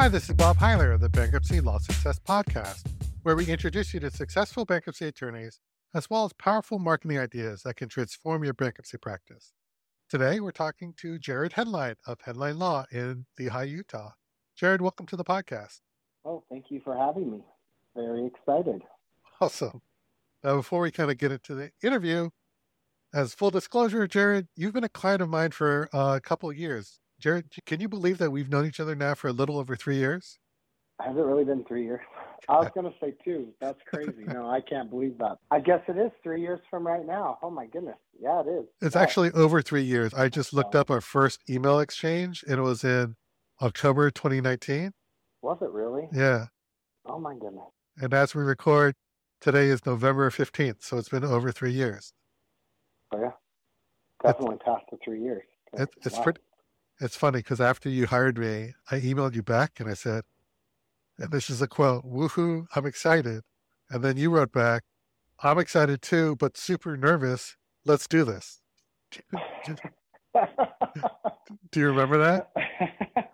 Hi, this is Bob Heiler of the Bankruptcy Law Success Podcast, where we introduce you to successful bankruptcy attorneys as well as powerful marketing ideas that can transform your bankruptcy practice. Today, we're talking to Jared Headline of Headline Law in Lehi, Utah. Jared, welcome to the podcast. Oh, thank you for having me. Very excited. Awesome. Now, before we kind of get into the interview, as full disclosure, Jared, you've been a client of mine for uh, a couple of years. Jared, can you believe that we've known each other now for a little over three years? Has it really been three years? I was going to say two. That's crazy. no, I can't believe that. I guess it is three years from right now. Oh my goodness. Yeah, it is. It's wow. actually over three years. I just looked up our first email exchange and it was in October 2019. Was it really? Yeah. Oh my goodness. And as we record, today is November 15th. So it's been over three years. Oh, yeah. Definitely it's, past the three years. It, it's wow. pretty. It's funny because after you hired me, I emailed you back and I said, and this is a quote, woohoo, I'm excited. And then you wrote back, I'm excited too, but super nervous. Let's do this. do you remember that?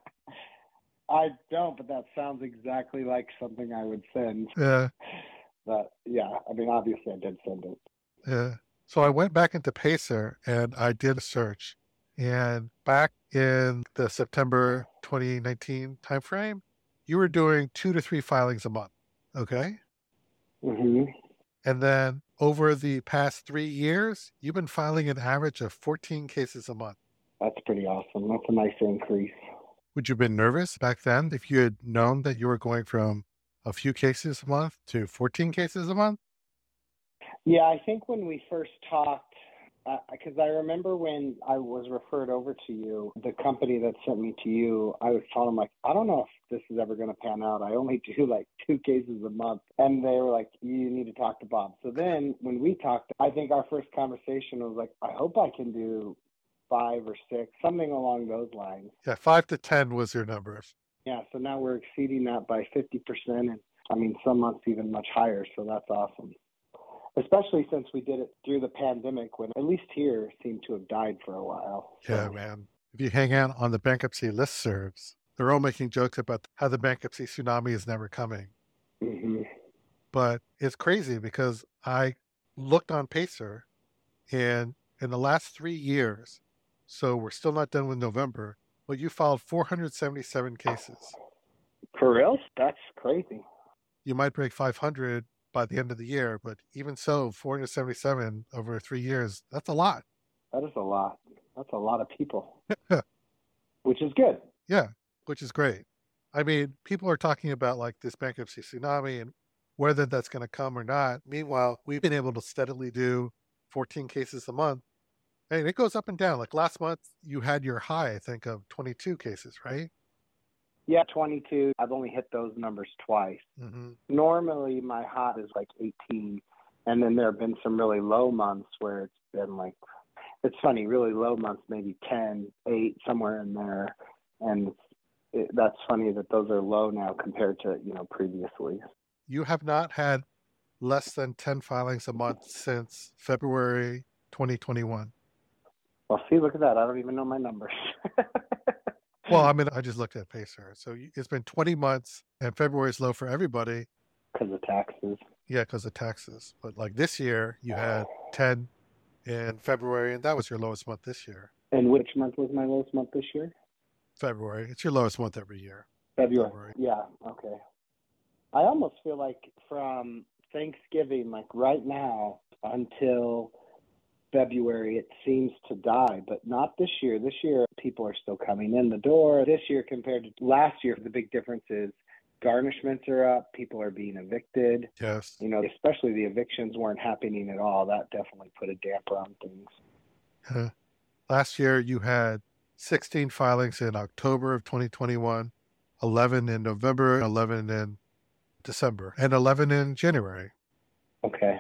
I don't, but that sounds exactly like something I would send. Yeah. But yeah, I mean, obviously I did send it. Yeah. So I went back into Pacer and I did a search. And back in the September 2019 timeframe, you were doing two to three filings a month. Okay. Mm-hmm. And then over the past three years, you've been filing an average of 14 cases a month. That's pretty awesome. That's a nice increase. Would you have been nervous back then if you had known that you were going from a few cases a month to 14 cases a month? Yeah, I think when we first talked, because uh, I remember when I was referred over to you, the company that sent me to you, I was telling them like, I don't know if this is ever going to pan out. I only do like two cases a month, and they were like, you need to talk to Bob. So then when we talked, I think our first conversation was like, I hope I can do five or six, something along those lines. Yeah, five to ten was your numbers. Yeah, so now we're exceeding that by fifty percent, and I mean some months even much higher. So that's awesome especially since we did it through the pandemic when at least here seemed to have died for a while. So. Yeah, man. If you hang out on the bankruptcy listservs, they're all making jokes about how the bankruptcy tsunami is never coming. Mm-hmm. But it's crazy because I looked on Pacer and in the last three years, so we're still not done with November, but you filed 477 cases. For real? That's crazy. You might break 500 by the end of the year. But even so, 477 over three years, that's a lot. That is a lot. That's a lot of people, which is good. Yeah, which is great. I mean, people are talking about like this bankruptcy tsunami and whether that's going to come or not. Meanwhile, we've been able to steadily do 14 cases a month. And it goes up and down. Like last month, you had your high, I think, of 22 cases, right? Yeah, 22. I've only hit those numbers twice. Mm-hmm. Normally, my hot is like 18. And then there have been some really low months where it's been like, it's funny, really low months, maybe 10, 8, somewhere in there. And it, that's funny that those are low now compared to, you know, previously. You have not had less than 10 filings a month since February 2021. Well, see, look at that. I don't even know my numbers. Well, I mean, I just looked at Pacer. So it's been 20 months, and February is low for everybody. Because of taxes. Yeah, because of taxes. But like this year, you had 10 in February, and that was your lowest month this year. And which month was my lowest month this year? February. It's your lowest month every year. February. February. Yeah, okay. I almost feel like from Thanksgiving, like right now, until February, it seems to die, but not this year. This year, people are still coming in the door. This year, compared to last year, the big difference is garnishments are up. People are being evicted. Yes. You know, especially the evictions weren't happening at all. That definitely put a damper on things. Uh, last year, you had 16 filings in October of 2021, 11 in November, 11 in December, and 11 in January. Okay.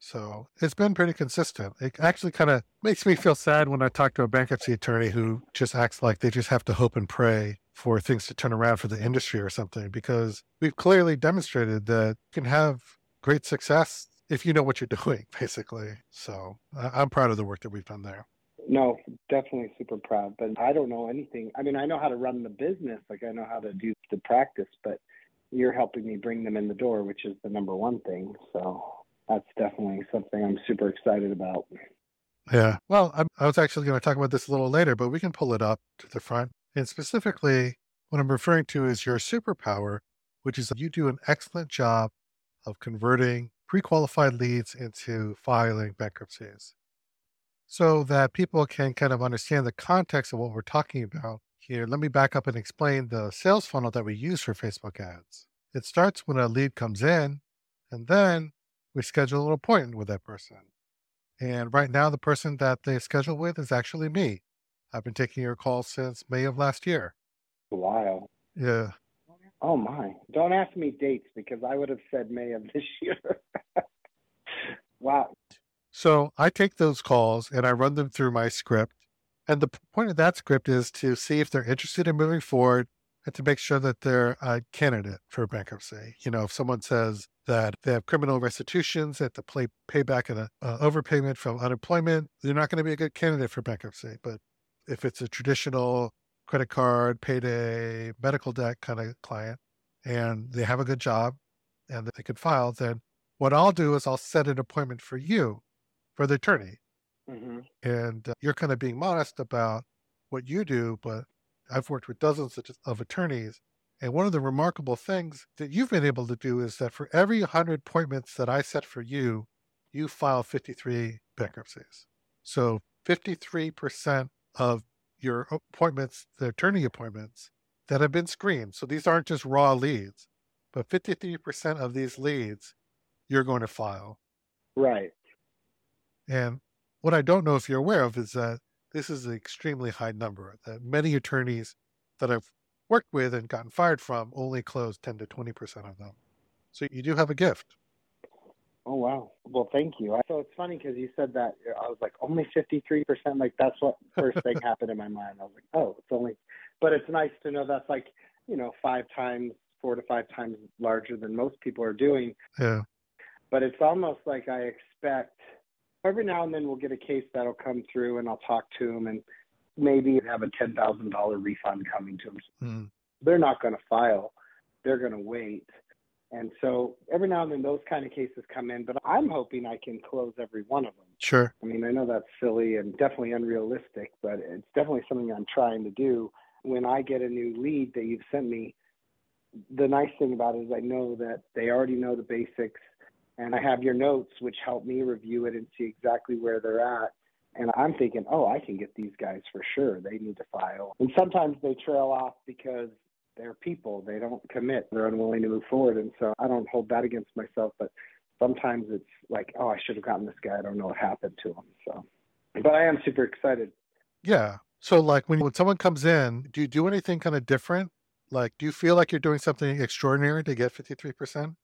So it's been pretty consistent. It actually kind of makes me feel sad when I talk to a bankruptcy attorney who just acts like they just have to hope and pray for things to turn around for the industry or something, because we've clearly demonstrated that you can have great success if you know what you're doing, basically. So I'm proud of the work that we've done there. no, definitely super proud. But I don't know anything. I mean, I know how to run the business, like I know how to do the practice, but you're helping me bring them in the door, which is the number one thing. So that's definitely something I'm super excited about. Yeah. Well, I'm, i was actually going to talk about this a little later, but we can pull it up to the front. And specifically, what I'm referring to is your superpower, which is that you do an excellent job of converting pre qualified leads into filing bankruptcies so that people can kind of understand the context of what we're talking about here. Let me back up and explain the sales funnel that we use for Facebook ads. It starts when a lead comes in, and then we schedule an appointment with that person. And right now, the person that they schedule with is actually me. I've been taking your calls since May of last year. Wow. Yeah. Oh my. Don't ask me dates because I would have said May of this year. wow. So I take those calls and I run them through my script. And the point of that script is to see if they're interested in moving forward and to make sure that they're a candidate for bankruptcy. You know, if someone says that they have criminal restitutions, that to play, pay back an uh, overpayment from unemployment, they're not going to be a good candidate for bankruptcy. But if it's a traditional credit card, payday, medical debt kind of client, and they have a good job and they can file, then what I'll do is I'll set an appointment for you for the attorney. Mm-hmm. And uh, you're kind of being modest about what you do, but I've worked with dozens of attorneys. And one of the remarkable things that you've been able to do is that for every 100 appointments that I set for you, you file 53 bankruptcies. So 53% of your appointments, the attorney appointments that have been screened. So these aren't just raw leads, but 53% of these leads you're going to file. Right. And what I don't know if you're aware of is that this is an extremely high number, that many attorneys that I've worked with and gotten fired from only close 10 to 20% of them. So you do have a gift. Oh, wow. Well, thank you. So it's funny because you said that. Uh, I was like, only 53%. Like, that's what first thing happened in my mind. I was like, oh, it's only, but it's nice to know that's like, you know, five times, four to five times larger than most people are doing. Yeah. But it's almost like I expect every now and then we'll get a case that'll come through and I'll talk to them and maybe have a $10,000 refund coming to them. Mm. They're not going to file. They're going to wait. And so every now and then those kind of cases come in, but I'm hoping I can close every one of them. Sure. I mean, I know that's silly and definitely unrealistic, but it's definitely something I'm trying to do. When I get a new lead that you've sent me, the nice thing about it is I know that they already know the basics and I have your notes, which help me review it and see exactly where they're at. And I'm thinking, oh, I can get these guys for sure. They need to file. And sometimes they trail off because they're people. They don't commit. They're unwilling to move forward. And so I don't hold that against myself. But sometimes it's like, oh, I should have gotten this guy. I don't know what happened to him. So, but I am super excited. Yeah. So, like when, when someone comes in, do you do anything kind of different? Like, do you feel like you're doing something extraordinary to get 53%?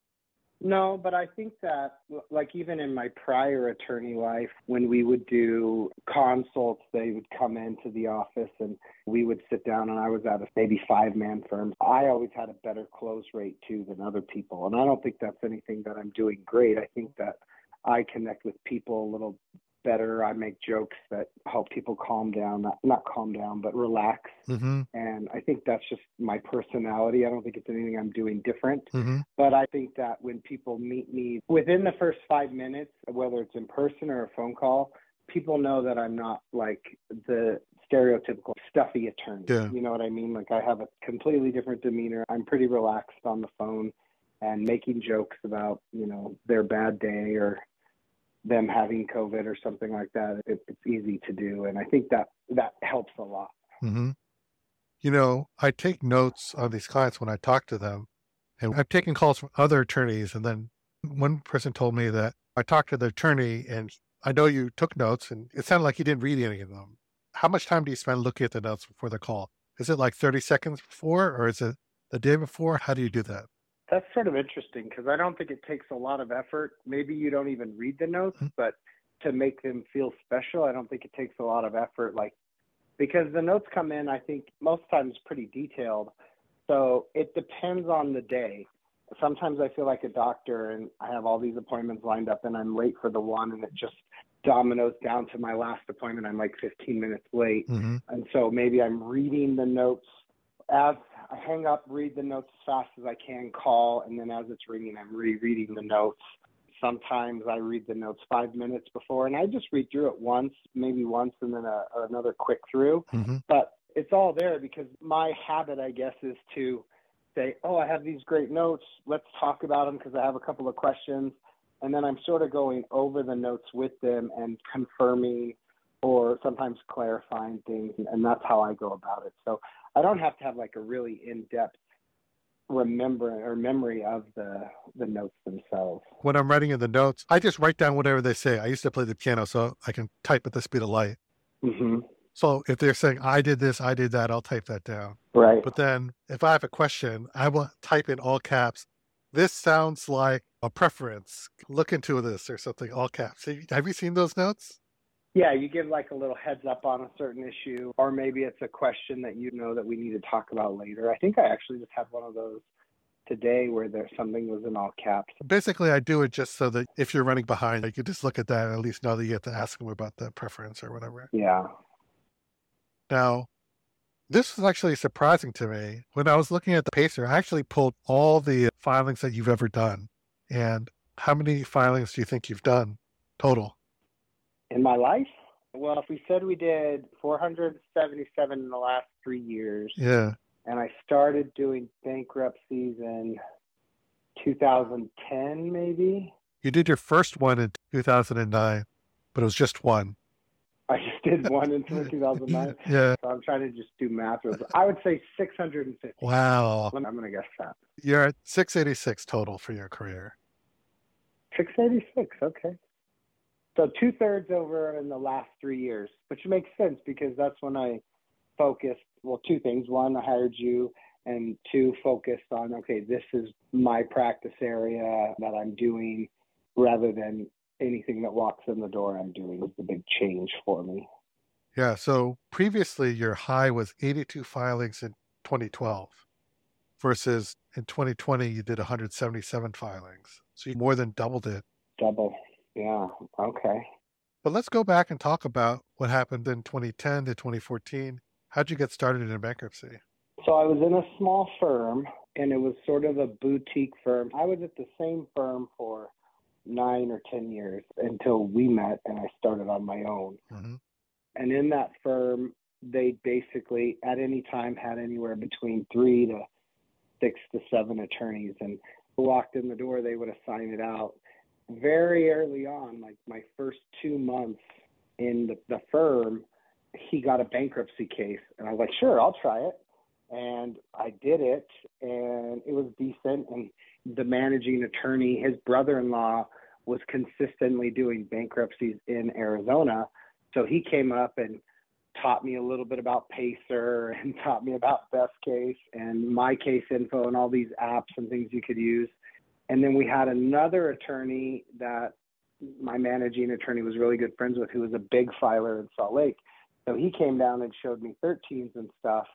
No, but I think that, like, even in my prior attorney life, when we would do consults, they would come into the office and we would sit down, and I was at a maybe five man firm. I always had a better close rate too than other people. And I don't think that's anything that I'm doing great. I think that I connect with people a little better. I make jokes that help people calm down, not, not calm down, but relax. Mm-hmm. And I think that's just my personality. I don't think it's anything I'm doing different. Mm-hmm. But I think that when people meet me within the first five minutes, whether it's in person or a phone call, people know that I'm not like the stereotypical stuffy attorney. Yeah. You know what I mean? Like I have a completely different demeanor. I'm pretty relaxed on the phone and making jokes about, you know, their bad day or them having COVID or something like that, it, it's easy to do, and I think that that helps a lot. Mm-hmm. You know, I take notes on these clients when I talk to them, and I've taken calls from other attorneys, and then one person told me that I talked to the attorney, and I know you took notes, and it sounded like you didn't read any of them. How much time do you spend looking at the notes before the call? Is it like 30 seconds before, or is it the day before? How do you do that? That's sort of interesting because I don't think it takes a lot of effort. Maybe you don't even read the notes, mm-hmm. but to make them feel special, I don't think it takes a lot of effort. Like, because the notes come in, I think most times pretty detailed. So it depends on the day. Sometimes I feel like a doctor and I have all these appointments lined up and I'm late for the one and it just dominoes down to my last appointment. I'm like 15 minutes late. Mm-hmm. And so maybe I'm reading the notes as I hang up, read the notes as fast as I can, call, and then as it's ringing, I'm rereading the notes. Sometimes I read the notes five minutes before, and I just read through it once, maybe once, and then a, another quick through. Mm-hmm. But it's all there because my habit, I guess, is to say, "Oh, I have these great notes. Let's talk about them because I have a couple of questions." And then I'm sort of going over the notes with them and confirming or sometimes clarifying things, and that's how I go about it. So I don't have to have like a really in-depth remember or memory of the the notes themselves. When I'm writing in the notes, I just write down whatever they say. I used to play the piano, so I can type at the speed of light. hmm So if they're saying I did this, I did that, I'll type that down. Right. But then if I have a question, I will type in all caps. This sounds like a preference. Look into this or something, all caps. Have you seen those notes? Yeah, you give like a little heads up on a certain issue, or maybe it's a question that you know that we need to talk about later. I think I actually just had one of those today where there something was in all caps. Basically, I do it just so that if you're running behind, you could just look at that and at least know that you have to ask them about the preference or whatever. Yeah. Now, this was actually surprising to me. When I was looking at the Pacer, I actually pulled all the filings that you've ever done. And how many filings do you think you've done total? In my life? Well, if we said we did 477 in the last three years, Yeah. and I started doing bankruptcies in 2010, maybe. You did your first one in 2009, but it was just one. I just did one in 2009. Yeah. So I'm trying to just do math. I would say 650. Wow. I'm going to guess that. You're at 686 total for your career. 686. Okay. So two thirds over in the last three years, which makes sense because that's when I focused. Well, two things. One, I hired you, and two, focused on okay, this is my practice area that I'm doing, rather than anything that walks in the door I'm doing is the big change for me. Yeah. So previously, your high was 82 filings in 2012 versus in 2020, you did 177 filings. So you more than doubled it. Double. Yeah. Okay. But let's go back and talk about what happened in 2010 to 2014. How'd you get started in bankruptcy? So I was in a small firm and it was sort of a boutique firm. I was at the same firm for nine or 10 years until we met and I started on my own. Mm-hmm. And in that firm, they basically at any time had anywhere between three to six to seven attorneys. And who walked in the door, they would assign it out. Very early on, like my first two months in the, the firm, he got a bankruptcy case. And I was like, sure, I'll try it. And I did it, and it was decent. And the managing attorney, his brother in law, was consistently doing bankruptcies in Arizona. So he came up and taught me a little bit about Pacer and taught me about Best Case and My Case Info and all these apps and things you could use. And then we had another attorney that my managing attorney was really good friends with, who was a big filer in Salt Lake. So he came down and showed me 13s and stuff.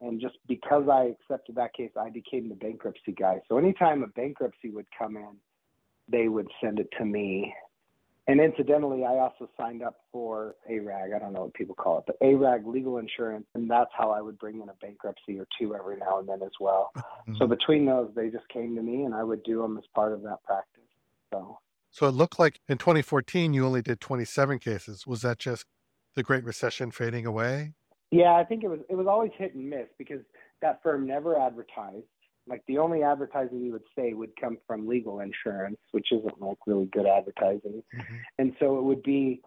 And just because I accepted that case, I became the bankruptcy guy. So anytime a bankruptcy would come in, they would send it to me. And incidentally, I also signed up for ARAG. I don't know what people call it, but ARAG legal insurance. And that's how I would bring in a bankruptcy or two every now and then as well. Mm-hmm. So between those, they just came to me and I would do them as part of that practice. So, So it looked like in 2014, you only did 27 cases. Was that just the Great Recession fading away? yeah, I think it was, it was always hit and miss because that firm never advertised. Like the only advertising you would say would come from legal insurance, which isn't like really good advertising. Mm-hmm. And so it would be,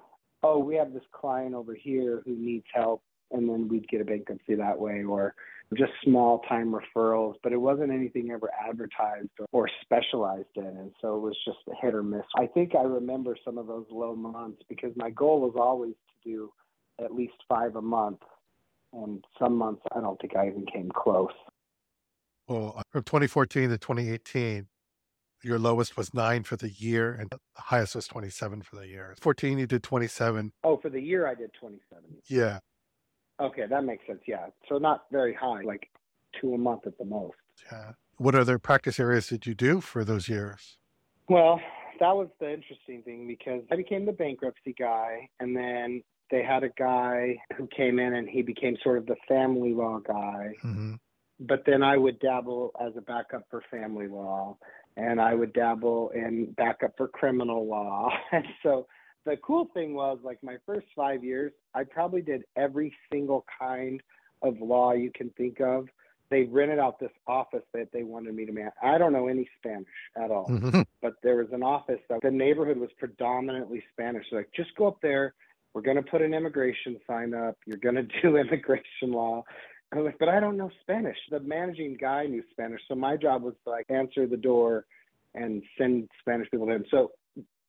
oh, we have this client over here who needs help, and then we'd get a bankruptcy that way, or just small time referrals. But it wasn't anything ever advertised or, or specialized in, and so it was just a hit or miss. I think I remember some of those low months because my goal was always to do at least five a month, and some months I don't think I even came close. Well, from 2014 to 2018, your lowest was nine for the year, and the highest was 27 for the year. 14, you did 27. Oh, for the year I did 27. Yeah. Okay, that makes sense. Yeah, so not very high, like two a month at the most. Yeah. What other practice areas did you do for those years? Well, that was the interesting thing because I became the bankruptcy guy, and then they had a guy who came in and he became sort of the family law guy. Mm-hmm. But then I would dabble as a backup for family law, and I would dabble in backup for criminal law. and so the cool thing was, like my first five years, I probably did every single kind of law you can think of they rented out this office that they wanted me to man. I don't know any Spanish at all, mm-hmm. but there was an office that the neighborhood was predominantly Spanish. So like, just go up there. We're going to put an immigration sign up. You're going to do immigration law. I was like, but I don't know Spanish. The managing guy knew Spanish, so my job was to like answer the door and send Spanish people to him. So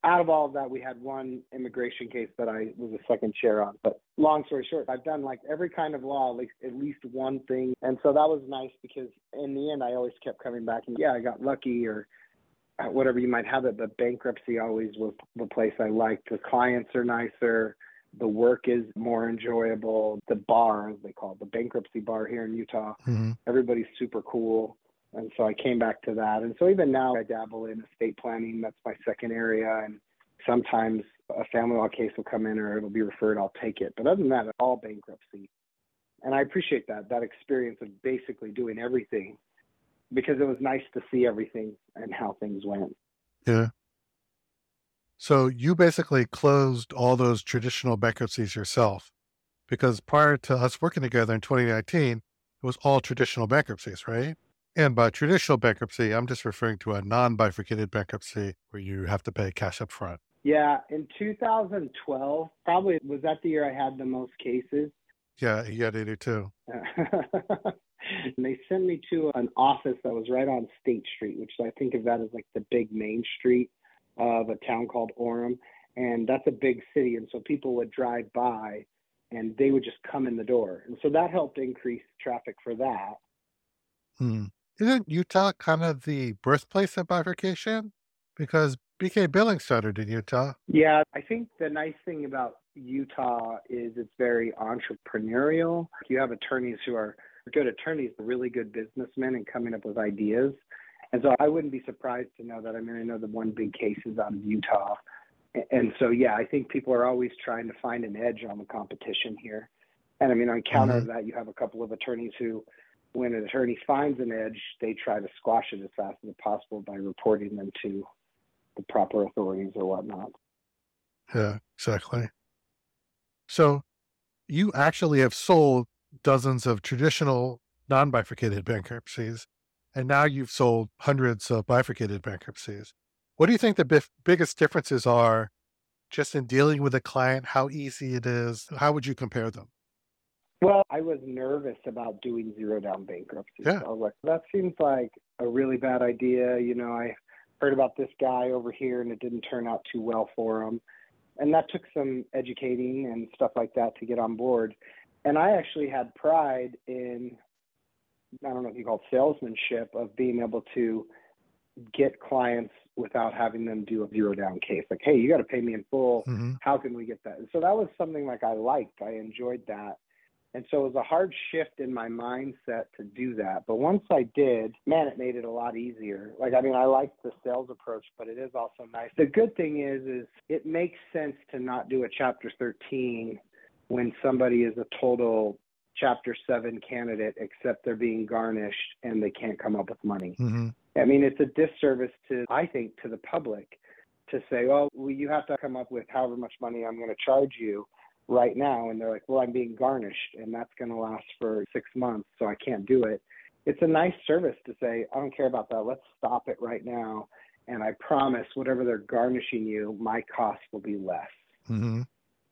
out of all of that, we had one immigration case that I was a second chair on. But long story short, I've done like every kind of law, like at least one thing. And so that was nice because in the end, I always kept coming back and yeah, I got lucky or uh, whatever you might have it. But bankruptcy always was the place I liked. The clients are nicer. The work is more enjoyable. The bar, as they call it, the bankruptcy bar here in Utah, mm-hmm. everybody's super cool. And so I came back to that. And so even now I dabble in estate planning. That's my second area. And sometimes a family law case will come in or it'll be referred. I'll take it. But other than that, it's all bankruptcy. And I appreciate that, that experience of basically doing everything because it was nice to see everything and how things went. Yeah. So you basically closed all those traditional bankruptcies yourself because prior to us working together in 2019, it was all traditional bankruptcies, right? And by traditional bankruptcy, I'm just referring to a non bifurcated bankruptcy where you have to pay cash up front. Yeah, in 2012, probably was that the year I had the most cases. Yeah, yeah, they do too. they sent me to an office that was right on State Street, which I think of that as like the big main street of a town called Orem. And that's a big city. And so people would drive by and they would just come in the door. And so that helped increase traffic for that. Hmm. Isn't Utah kind of the birthplace of bifurcation? Because BK Billing started in Utah. Yeah, I think the nice thing about Utah is it's very entrepreneurial. You have attorneys who are good attorneys, really good businessmen, and coming up with ideas. And so I wouldn't be surprised to know that. I mean, I know the one big case is out of Utah. And so, yeah, I think people are always trying to find an edge on the competition here. And I mean, on counter mm-hmm. that, you have a couple of attorneys who when an attorney finds an edge, they try to squash it as fast as possible by reporting them to the proper authorities or whatnot. Yeah, exactly. So you actually have sold dozens of traditional non bifurcated bankruptcies, and now you've sold hundreds of bifurcated bankruptcies. What do you think the biggest differences are just in dealing with a client, how easy it is? How would you compare them? Well, I was nervous about doing zero down bankruptcy. Yeah. I was like, that seems like a really bad idea. You know, I heard about this guy over here and it didn't turn out too well for him. And that took some educating and stuff like that to get on board. And I actually had pride in, I don't know if you call it salesmanship, of being able to get clients without having them do a zero down case. Like, hey, you got to pay me in full. Mm-hmm. How can we get that? And so that was something like I liked. I enjoyed that. And so it was a hard shift in my mindset to do that. But once I did, man, it made it a lot easier. Like, I mean, I like the sales approach, but it is also nice. The good thing is, is it makes sense to not do a chapter 13 when somebody is a total chapter 7 candidate, except they're being garnished and they can't come up with money. Mm-hmm. I mean, it's a disservice to, I think, to the public to say, oh, well, you have to come up with however much money I'm going to charge you right now and they're like, well, I'm being garnished and that's going to last for six months, so I can't do it. It's a nice service to say, I don't care about that. Let's stop it right now. And I promise, whatever they're garnishing you, my cost will be less. Mm-hmm.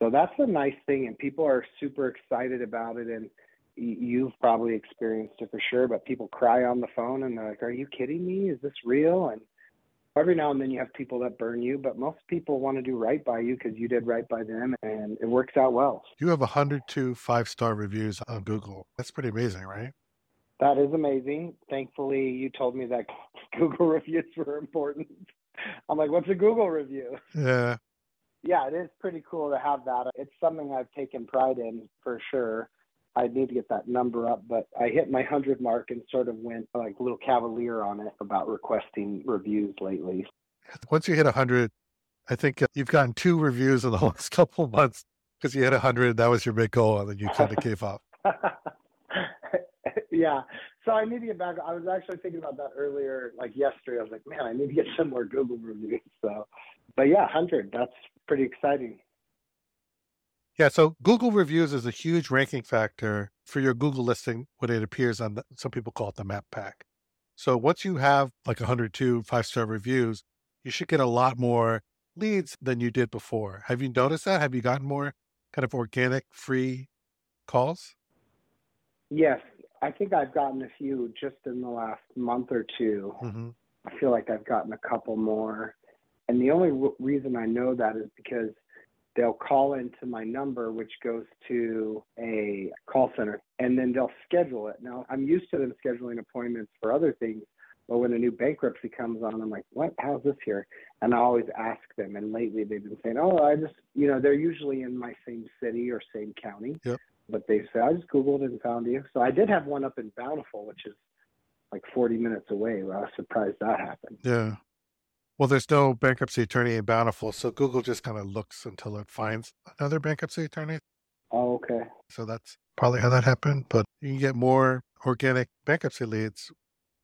So that's a nice thing, and people are super excited about it. And you've probably experienced it for sure, but people cry on the phone and they're like, Are you kidding me? Is this real? And every now and then you have people that burn you, but most people want to do right by you because you did right by them and it works out well. You have 102 five star reviews on Google. That's pretty amazing, right? That is amazing. Thankfully, you told me that Google reviews were important. I'm like, what's a Google review? Yeah. Yeah, it is pretty cool to have that. It's something I've taken pride in for sure. I need to get that number up, but I hit my 100 mark and sort of went like a little cavalier on it about requesting reviews lately. Once you hit 100, I think uh, you've gotten two reviews in the last couple of months because you hit 100. That was your big goal, and then you kind of gave up. yeah. So I need to get back. I was actually thinking about that earlier, like yesterday. I was like, man, I need to get some more Google reviews. So, but yeah, 100. That's pretty exciting. Yeah. So Google reviews is a huge ranking factor for your Google listing when it appears on the, some people call it the map pack. So once you have like 102 five star reviews, you should get a lot more leads than you did before. Have you noticed that? Have you gotten more kind of organic free calls? Yes, I think I've gotten a few just in the last month or 2 mm-hmm. I feel like I've gotten a couple more. And the only w- reason I know that is because they'll call into my number, which goes to a call center, and then they'll schedule it. Now, I'm used to them scheduling appointments for other things, but when a new bankruptcy comes on, I'm like, what? How's this here? And I always ask them. And lately they've been saying, oh, I just, you know, they're usually in my same city or same county. Yep. But they say, I just Googled and found you. So I did have one up in Bountiful, which is like 40 minutes away. I was surprised that happened. Yeah. Well, there's no bankruptcy attorney in Bountiful, so Google just kind of looks until it finds another bankruptcy attorney. Oh, okay. So that's probably how that happened. But you can get more organic bankruptcy leads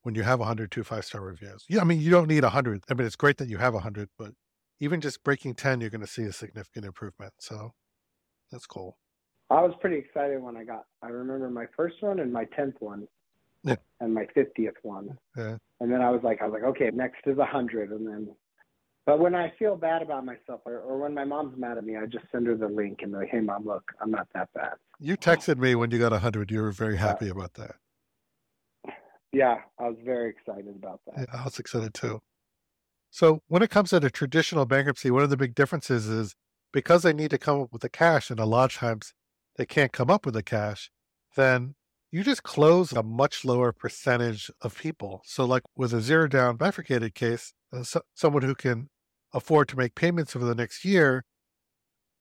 when you have 102 five star reviews. Yeah, I mean, you don't need 100. I mean, it's great that you have 100, but even just breaking 10, you're going to see a significant improvement. So that's cool. I was pretty excited when I got, I remember my first one and my 10th one yeah. and my 50th one. Yeah. And then I was like, I was like, okay, next is a 100. And then, but when I feel bad about myself or, or when my mom's mad at me, I just send her the link and be like, hey, mom, look, I'm not that bad. You texted me when you got a 100. You were very happy uh, about that. Yeah, I was very excited about that. Yeah, I was excited too. So when it comes to the traditional bankruptcy, one of the big differences is because they need to come up with the cash, and a lot of times they can't come up with the cash, then you just close a much lower percentage of people. So, like with a zero down bifurcated case, uh, so, someone who can afford to make payments over the next year,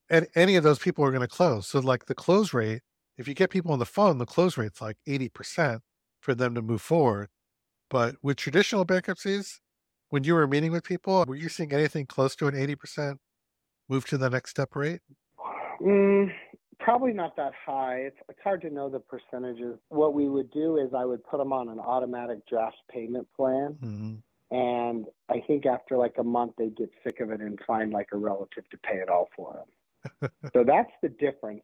and any of those people are going to close. So, like the close rate, if you get people on the phone, the close rate's like 80% for them to move forward. But with traditional bankruptcies, when you were meeting with people, were you seeing anything close to an 80% move to the next step rate? Mm, probably not that high. It's, it's hard to know the percentages. What we would do is I would put them on an automatic draft payment plan. Mm-hmm. And I think after like a month, they'd get sick of it and find like a relative to pay it all for them. so that's the difference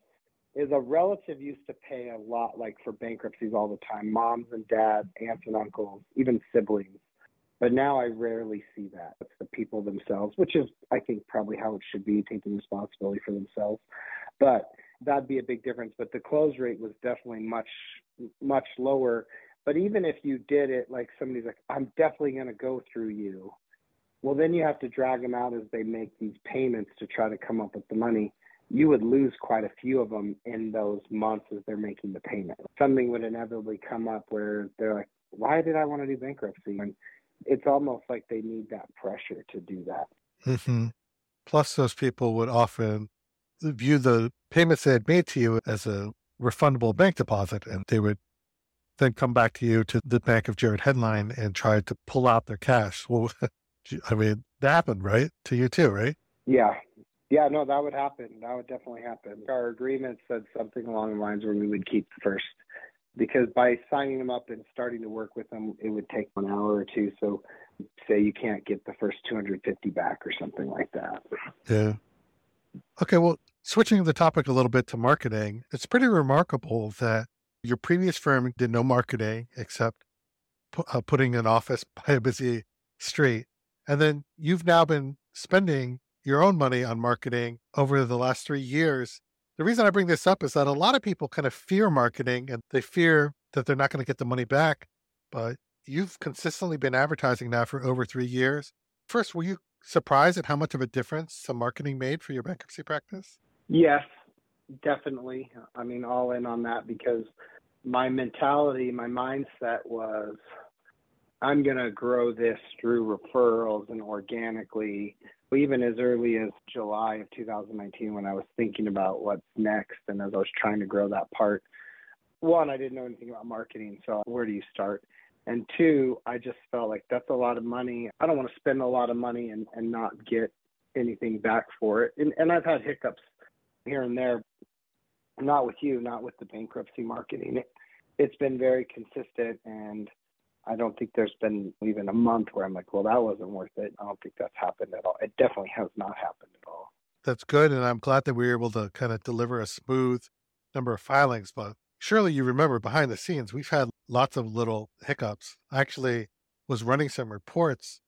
is a relative used to pay a lot like for bankruptcies all the time moms and dads aunts and uncles even siblings but now i rarely see that it's the people themselves which is i think probably how it should be taking responsibility for themselves but that'd be a big difference but the close rate was definitely much much lower but even if you did it like somebody's like i'm definitely going to go through you well then you have to drag them out as they make these payments to try to come up with the money you would lose quite a few of them in those months as they're making the payment. Something would inevitably come up where they're like, why did I want to do bankruptcy? And it's almost like they need that pressure to do that. Mm-hmm. Plus, those people would often view the payments they had made to you as a refundable bank deposit, and they would then come back to you to the Bank of Jared headline and try to pull out their cash. Well, I mean, that happened, right? To you too, right? Yeah, yeah, no, that would happen. That would definitely happen. Our agreement said something along the lines where we would keep the first because by signing them up and starting to work with them, it would take one hour or two. So, say you can't get the first 250 back or something like that. Yeah. Okay. Well, switching the topic a little bit to marketing, it's pretty remarkable that your previous firm did no marketing except pu- uh, putting an office by a busy street. And then you've now been spending your own money on marketing over the last three years. The reason I bring this up is that a lot of people kind of fear marketing and they fear that they're not going to get the money back. But you've consistently been advertising now for over three years. First, were you surprised at how much of a difference some marketing made for your bankruptcy practice? Yes, definitely. I mean, all in on that because my mentality, my mindset was I'm going to grow this through referrals and organically even as early as July of 2019 when I was thinking about what's next and as I was trying to grow that part. One, I didn't know anything about marketing, so where do you start? And two, I just felt like that's a lot of money. I don't want to spend a lot of money and, and not get anything back for it. And, and I've had hiccups here and there, not with you, not with the bankruptcy marketing. It, it's been very consistent and I don't think there's been even a month where I'm like, well, that wasn't worth it. I don't think that's happened at all. It definitely has not happened at all. That's good. And I'm glad that we were able to kind of deliver a smooth number of filings. But surely you remember behind the scenes, we've had lots of little hiccups. I actually was running some reports.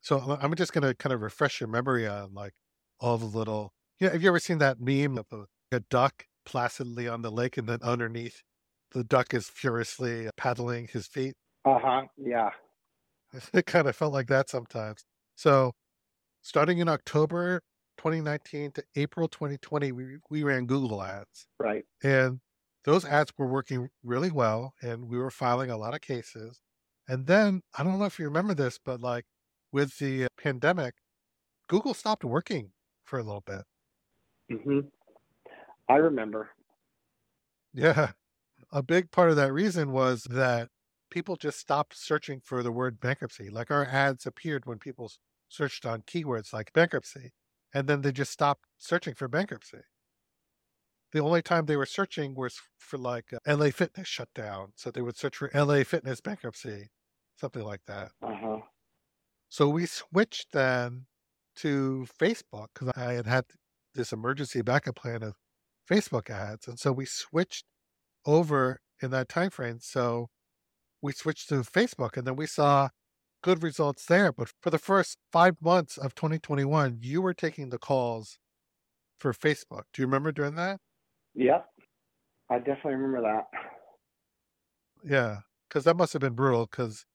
So I'm just going to kind of refresh your memory on like all the little, yeah. You know, have you ever seen that meme of a, a duck placidly on the lake and then underneath the duck is furiously paddling his feet? Uh huh. Yeah. It kind of felt like that sometimes. So starting in October 2019 to April 2020, we, we ran Google ads. Right. And those ads were working really well and we were filing a lot of cases. And then I don't know if you remember this, but like with the pandemic, Google stopped working for a little bit. Mm-hmm. I remember. Yeah. A big part of that reason was that people just stopped searching for the word bankruptcy. Like our ads appeared when people searched on keywords like bankruptcy, and then they just stopped searching for bankruptcy. The only time they were searching was for like uh, LA Fitness shutdown. So they would search for LA Fitness bankruptcy, something like that. Uh-huh. So we switched then to Facebook because I had had this emergency backup plan of Facebook ads. And so we switched over in that time frame. So we switched to Facebook and then we saw good results there. But for the first five months of 2021, you were taking the calls for Facebook. Do you remember doing that? Yep. I definitely remember that. Yeah. Because that must have been brutal because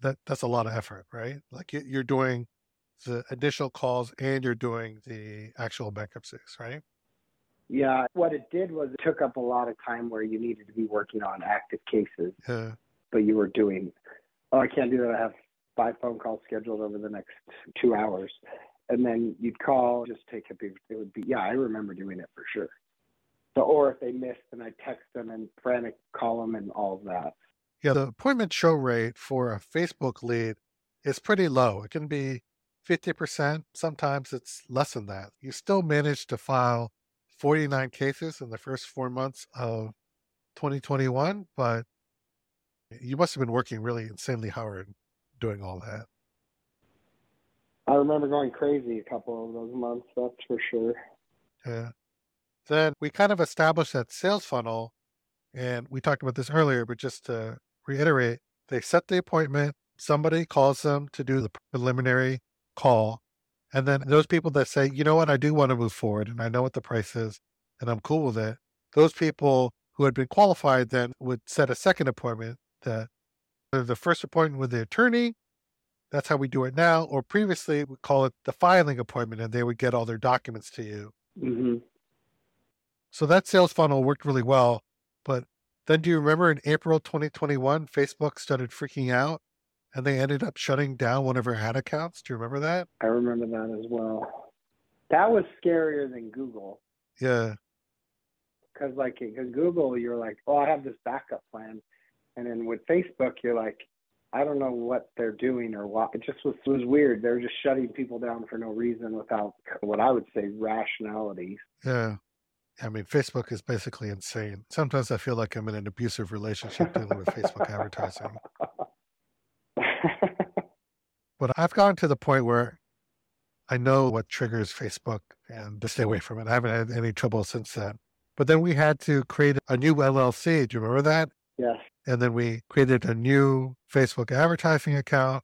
that, that's a lot of effort, right? Like you, you're doing the initial calls and you're doing the actual bankruptcies, right? Yeah. What it did was it took up a lot of time where you needed to be working on active cases. Yeah. But you were doing, oh, I can't do that. I have five phone calls scheduled over the next two hours. And then you'd call, just take a big, it would be, yeah, I remember doing it for sure. So, or if they missed, then I text them and frantic call them and all of that. Yeah, the appointment show rate for a Facebook lead is pretty low. It can be 50%. Sometimes it's less than that. You still manage to file 49 cases in the first four months of 2021, but you must have been working really insanely hard doing all that. I remember going crazy a couple of those months, that's for sure. Yeah. Then we kind of established that sales funnel, and we talked about this earlier, but just to reiterate, they set the appointment, somebody calls them to do the preliminary call, and then those people that say, you know what, I do want to move forward and I know what the price is and I'm cool with it, those people who had been qualified then would set a second appointment that the first appointment with the attorney, that's how we do it now, or previously we call it the filing appointment and they would get all their documents to you. hmm So that sales funnel worked really well. But then do you remember in April 2021, Facebook started freaking out and they ended up shutting down one of our ad accounts? Do you remember that? I remember that as well. That was scarier than Google. Yeah. Because, like, because Google, you're like, oh, I have this backup plan. And then with Facebook, you're like, I don't know what they're doing or what. It just was, it was weird. They're just shutting people down for no reason without what I would say rationality. Yeah. I mean, Facebook is basically insane. Sometimes I feel like I'm in an abusive relationship dealing with Facebook advertising. But I've gotten to the point where I know what triggers Facebook and to stay away from it. I haven't had any trouble since then. But then we had to create a new LLC. Do you remember that? yes. And then we created a new Facebook advertising account.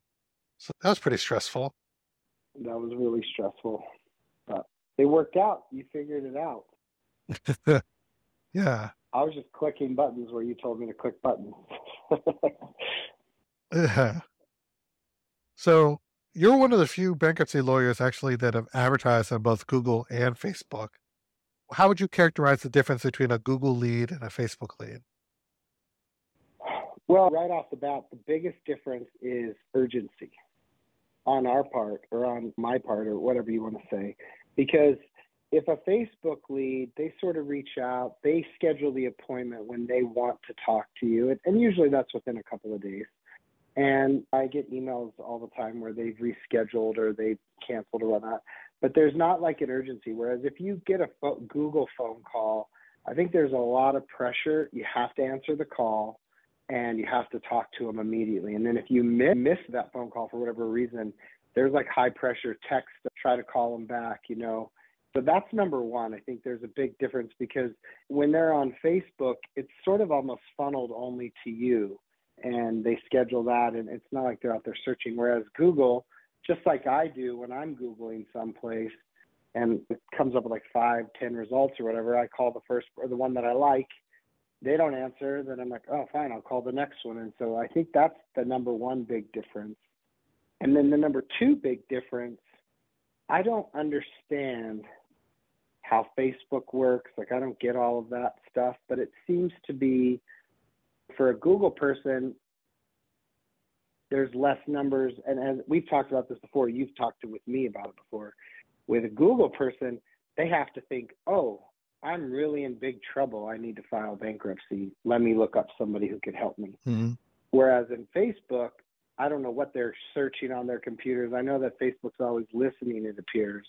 So that was pretty stressful. That was really stressful. But it worked out. You figured it out. yeah. I was just clicking buttons where you told me to click buttons. Yeah. So you're one of the few bankruptcy lawyers actually that have advertised on both Google and Facebook. How would you characterize the difference between a Google lead and a Facebook lead? well, right off the bat, the biggest difference is urgency on our part or on my part or whatever you want to say. Because if a Facebook lead, they sort of reach out, they schedule the appointment when they want to talk to you, and, usually that's within a couple of days. And I get emails all the time where they've rescheduled or they've canceled or whatnot. But there's not like an urgency. Whereas if you get a Google phone call, I think there's a lot of pressure. You have to answer the call and you have to talk to them immediately. And then if you miss, miss that phone call for whatever reason, there's like high pressure text to try to call them back, you know. So that's number one. I think there's a big difference because when they're on Facebook, it's sort of almost funneled only to you and they schedule that and it's not like they're out there searching. Whereas Google, just like I do when I'm Googling someplace and it comes up with like five, ten results or whatever, I call the first or the one that I like. They don't answer, then I'm like, oh, fine, I'll call the next one. And so I think that's the number one big difference. And then the number two big difference, I don't understand how Facebook works. Like, I don't get all of that stuff, but it seems to be for a Google person, there's less numbers. And as we've talked about this before, you've talked to, with me about it before. With a Google person, they have to think, oh, I'm really in big trouble. I need to file bankruptcy. Let me look up somebody who can help me. Mm-hmm. Whereas in Facebook, I don't know what they're searching on their computers. I know that Facebook's always listening, it appears.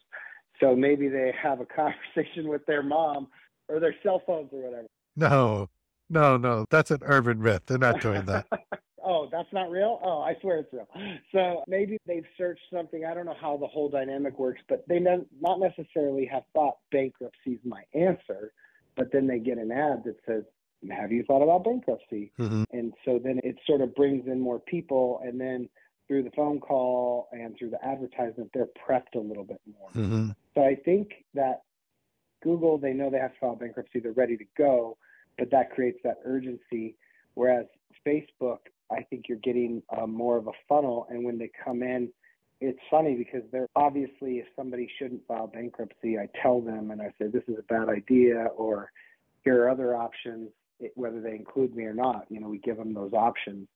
So maybe they have a conversation with their mom or their cell phones or whatever. No, no, no, that's an urban myth. They're not doing that. oh, that's not real? Oh, I swear it's real. So maybe they've searched something. I don't know how the whole dynamic works, but they ne- not necessarily have thought bankruptcy is my answer, but then they get an ad that says, have you thought about bankruptcy? Mm-hmm. And so then it sort of brings in more people. And then through the phone call and through the advertisement, they're prepped a little bit more. Mm-hmm. So I think that Google, they know they have to file bankruptcy, they're ready to go but that creates that urgency. Whereas Facebook, I think you're getting uh, more of a funnel, and when they come in, it's funny because they're obviously if somebody shouldn't file bankruptcy, I tell them and I say this is a bad idea, or here are other options, whether they include me or not. You know, we give them those options.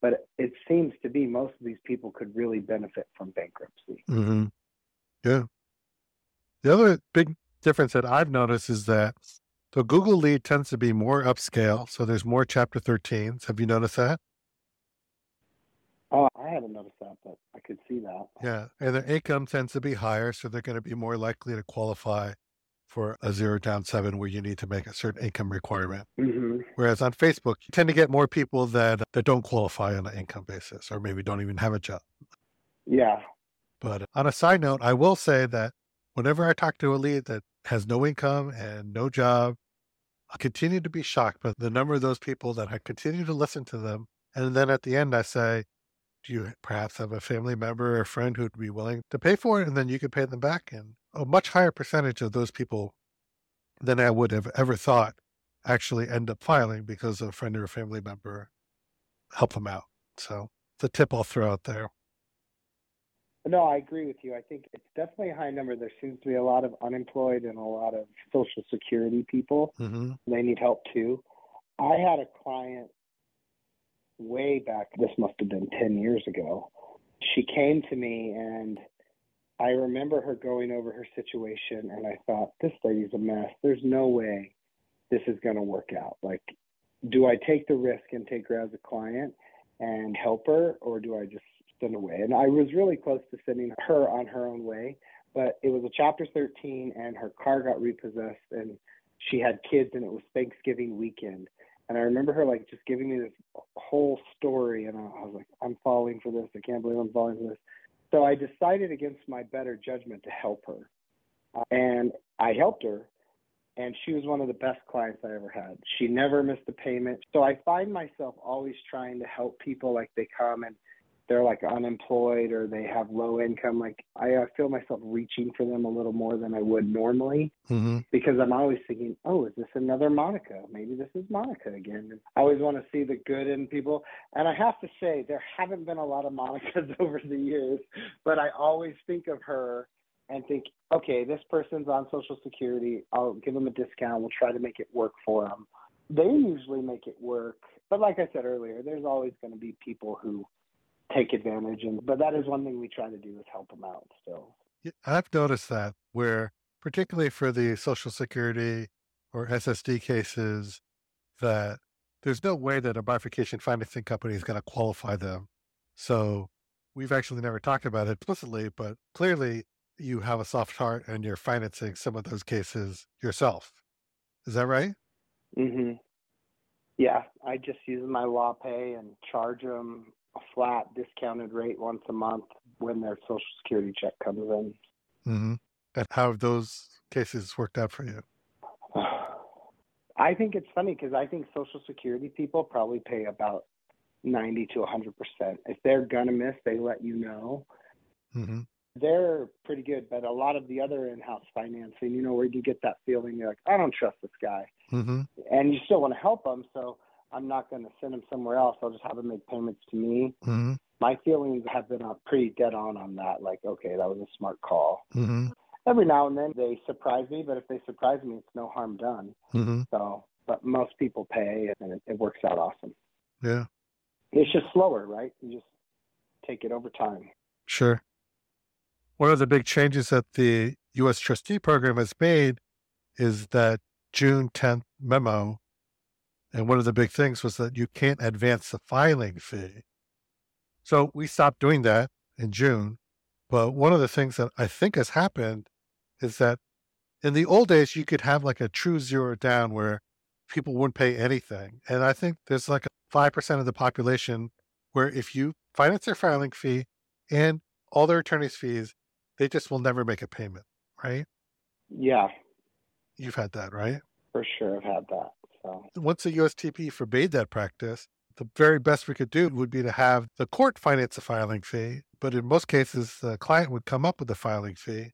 But it seems to be most of these people could really benefit from bankruptcy. Mm-hmm. Yeah. The other big difference that I've noticed is that so Google Lead tends to be more upscale. So there's more chapter 13s. Have you noticed that? Oh, I haven't noticed that, but I could see that. Yeah. And their income tends to be higher. So they're going to be more likely to qualify for a zero down seven where you need to make a certain income requirement. Mm-hmm. Whereas on Facebook, you tend to get more people that, that don't qualify on an income basis or maybe don't even have a job. Yeah. But on a side note, I will say that whenever I talk to a lead that has no income and no job. I continue to be shocked by the number of those people that I continue to listen to them. And then at the end, I say, Do you perhaps have a family member or a friend who'd be willing to pay for it? And then you could pay them back. And a much higher percentage of those people than I would have ever thought actually end up filing because a friend or a family member helped them out. So it's a tip I'll throw out there. No, I agree with you. I think it's definitely a high number. There seems to be a lot of unemployed and a lot of Social Security people. Mm-hmm. They need help too. I had a client way back, this must have been 10 years ago. She came to me and I remember her going over her situation and I thought, this lady's a mess. There's no way this is going to work out. Like, do I take the risk and take her as a client and help her, or do I just send her away. And I was really close to sending her on her own way, but it was a chapter 13 and her car got repossessed and she had kids and it was Thanksgiving weekend. And I remember her like just giving me this whole story and I, was like, I'm falling for this. I can't believe I'm falling for this. So I decided against my better judgment to help her. Uh, and I helped her and she was one of the best clients I ever had. She never missed a payment. So I find myself always trying to help people like they come and they're like unemployed or they have low income, like I, I feel myself reaching for them a little more than I would normally mm-hmm. because I'm always thinking, oh, is this another Monica? Maybe this is Monica again. And I always want to see the good in people. And I have to say, there haven't been a lot of Monicas over the years, but I always think of her and think, okay, this person's on Social Security. I'll give them a discount. We'll try to make it work for them. They usually make it work. But like I said earlier, there's always going to be people who take advantage. And but that is one thing we try to do is help them out. still. I've noticed that where particularly for the Social Security or SSD cases, that there's no way that a bifurcation financing company is going to qualify them So we've actually never talked about it explicitly, but clearly you have a soft heart and you're financing some of those cases yourself. Is that right? Mm-hmm. Yeah, I just use my LawPay and charge them a flat discounted rate once a month when their Social Security check comes in. hmm And how have those cases worked out for you? I think it's funny because I think Social Security people probably pay about 90 to 100%. If they're going to miss, they let you know. hmm They're pretty good, but a lot of the other in house financing, you know, where you get that feeling, you're like, I don't trust this guy. hmm And you still want to help them. So I'm not going to send him somewhere else. I'll just have him make payments to me. hmm My feelings have been uh, pretty dead on on that. Like, okay, that was a smart call. hmm Every now and then they surprise me, but if they surprise me, it's no harm done. hmm So, but most people pay and it, it works out awesome. Yeah, It's just slower, right? You just take it over time. sure. One of the big changes that the U.S. trustee program has made is that June 10th memo. And one of the big things was that you can't advance the filing fee. So we stopped doing that in June. But one of the things that I think has happened is that in the old days, you could have like a true zero down where people wouldn't pay anything. And I think there's like a 5% of the population where if you finance their filing fee and all their attorney's fees, they just will never make a payment, right? Yeah, You've had that, right? for sure. I've had that. So, Once the USTP forbade that practice, the very best we could do would be to have the court finance the filing fee. But in most cases, the client would come up with the filing fee.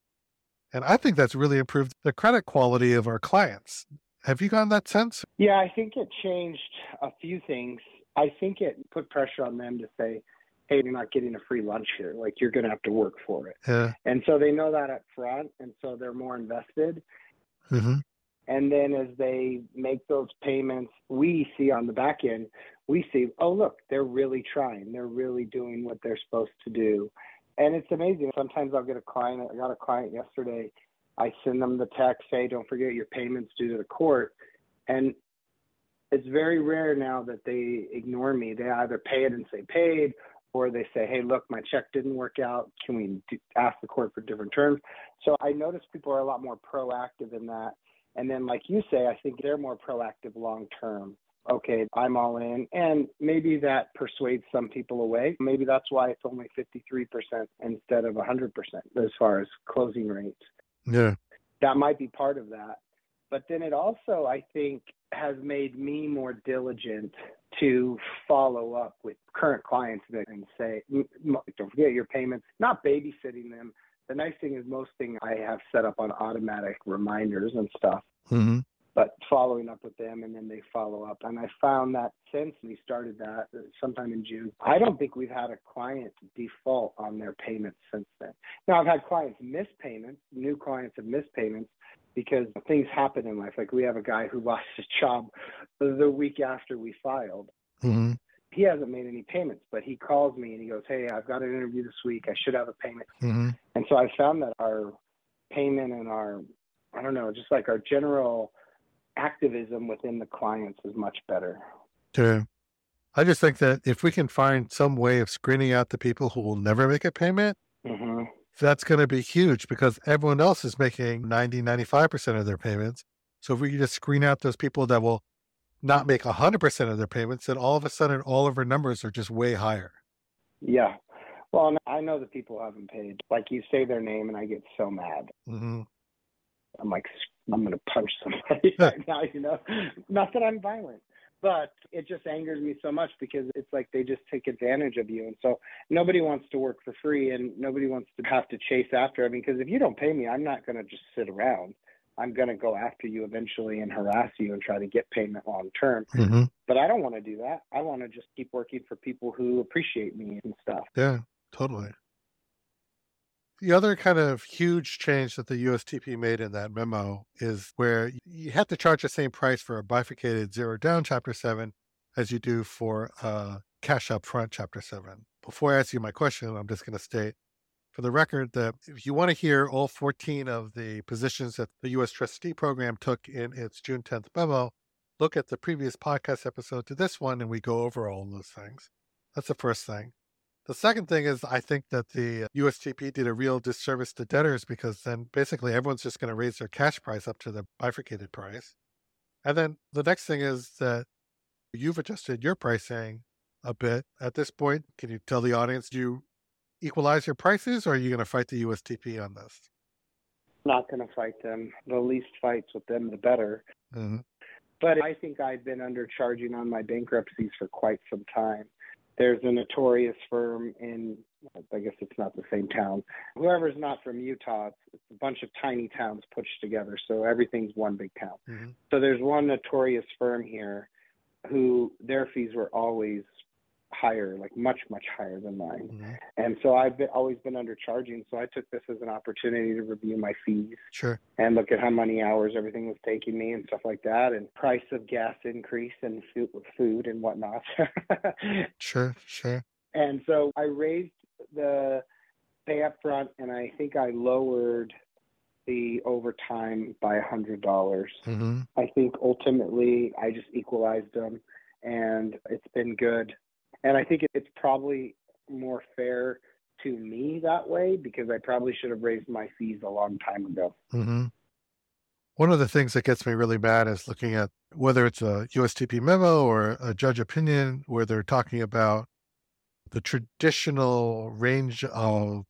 And I think that's really improved the credit quality of our clients. Have you gotten that sense? yeah, I think it changed a few things. I think it put pressure on them to say, hey, you're not getting a free lunch here. Like, you're going to have to work for it. Yeah. And so they know that up front. And so they're more invested. hmm And then as they make those payments, we see on the back end, we see, oh, look, they're really trying. They're really doing what they're supposed to do. And it's amazing. Sometimes I'll get a client, I got a client yesterday. I send them the text, say, don't forget your payments due to the court. And it's very rare now that they ignore me. They either pay it and say paid, or they say, hey, look, my check didn't work out. Can we ask the court for different terms? So I notice people are a lot more proactive in that. And then, like you say, I think they're more proactive long term. Okay, I'm all in. And maybe that persuades some people away. Maybe that's why it's only 53% instead of 100% as far as closing rates. Yeah. That might be part of that. But then it also, I think, has made me more diligent to follow up with current clients and say, "M- m- don't forget your payments, not babysitting them. The nice thing is most things I have set up on automatic reminders and stuff, hmm but following up with them and then they follow up. And I found that since we started that uh, sometime in June, I don't think we've had a client default on their payments since then. Now I've had clients miss payments, new clients have missed payments because things happen in life. Like we have a guy who lost his job the week after we filed. hmm He hasn't made any payments, but he calls me and he goes, Hey, I've got an interview this week. I should have a payment. hmm And so I found that our payment and our, I don't know, just like our general activism within the clients is much better. Yeah. I just think that if we can find some way of screening out the people who will never make a payment, hmm that's going to be huge because everyone else is making 90, 95% of their payments. So if we can just screen out those people that will not make 100% of their payments, then all of a sudden all of our numbers are just way higher. Yeah. Well, I know the people who haven't paid. Like you say their name, and I get so mad. hmm I'm like, I'm going to punch somebody right now, you know? Not that I'm violent, but it just angers me so much because it's like they just take advantage of you. And so nobody wants to work for free and nobody wants to have to chase after. I mean, because if you don't pay me, I'm not going to just sit around. I'm going to go after you eventually and harass you and try to get payment long term. hmm But I don't want to do that. I want to just keep working for people who appreciate me and stuff. Yeah, totally. The other kind of huge change that the USTP made in that memo is where you have to charge the same price for a bifurcated zero down chapter seven as you do for a cash up front chapter seven. Before I ask you my question, I'm just going to state for the record that if you want to hear all 14 of the positions that the U.S. trustee program took in its June 10th memo, look at the previous podcast episode to this one and we go over all those things. That's the first thing. The second thing is, I think that the uh, USTP did a real disservice to debtors because then basically everyone's just going to raise their cash price up to the bifurcated price. And then the next thing is that you've adjusted your pricing a bit. At this point, can you tell the audience, do you equalize your prices or are you going to fight the USTP on this? Not going to fight them. The least fights with them, the better. Mm-hmm. But I think I've been undercharging on my bankruptcies for quite some time. There's a notorious firm in, I guess it's not the same town. Whoever's not from Utah, it's, a bunch of tiny towns pushed together. So everything's one big town. Mm-hmm. So there's one notorious firm here who their fees were always higher, like much, much higher than mine. Mm-hmm. And so I've been, always been undercharging. So I took this as an opportunity to review my fees. Sure. And look at how many hours everything was taking me and stuff like that. And price of gas increase and food, food and whatnot. sure, sure. And so I raised the pay up front and I think I lowered the overtime by a hundred dollars. Mm-hmm. I think ultimately I just equalized them and it's been good and I think it's probably more fair to me that way because I probably should have raised my fees a long time ago. Mm-hmm. One of the things that gets me really mad is looking at whether it's a USTP memo or a judge opinion where they're talking about the traditional range of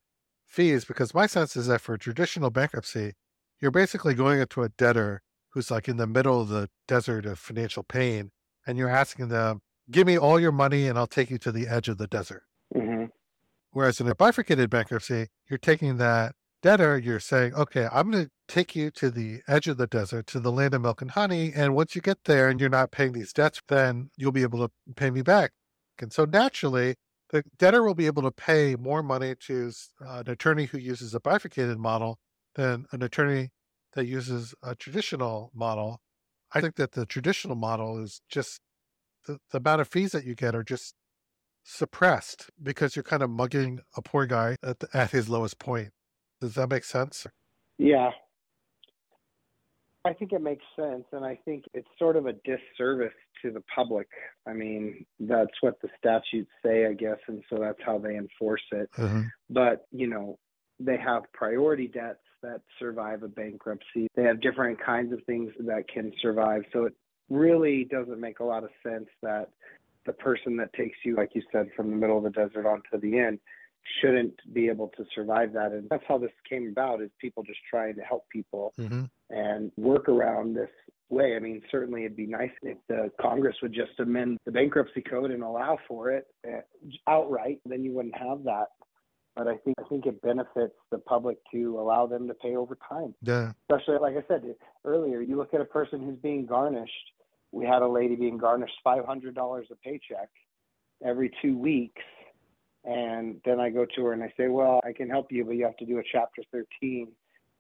fees. Because my sense is that for traditional bankruptcy, you're basically going into a debtor who's like in the middle of the desert of financial pain and you're asking them, give me all your money and I'll take you to the edge of the desert. Mm-hmm. Whereas in a bifurcated bankruptcy, you're taking that debtor, you're saying, okay, I'm going to take you to the edge of the desert, to the land of milk and honey. And once you get there and you're not paying these debts, then you'll be able to pay me back. And so naturally, the debtor will be able to pay more money to uh, an attorney who uses a bifurcated model than an attorney that uses a traditional model. I think that the traditional model is just the, the amount of fees that you get are just suppressed because you're kind of mugging a poor guy at, the, at his lowest point. Does that make sense? Yeah. I think it makes sense. And I think it's sort of a disservice to the public. I mean, that's what the statutes say, I guess. And so that's how they enforce it. Mm-hmm. But, you know, they have priority debts that survive a bankruptcy. They have different kinds of things that can survive. So it really doesn't make a lot of sense that the person that takes you, like you said, from the middle of the desert onto the end shouldn't be able to survive that. And that's how this came about is people just trying to help people mm-hmm. and work around this way. I mean, certainly it'd be nice if the Congress would just amend the bankruptcy code and allow for it eh, outright. Then you wouldn't have that. But I think I think it benefits the public to allow them to pay over time. Yeah. Especially like I said earlier, you look at a person who's being garnished we had a lady being garnished $500 a paycheck every two weeks. And then I go to her and I say, Well, I can help you, but you have to do a chapter 13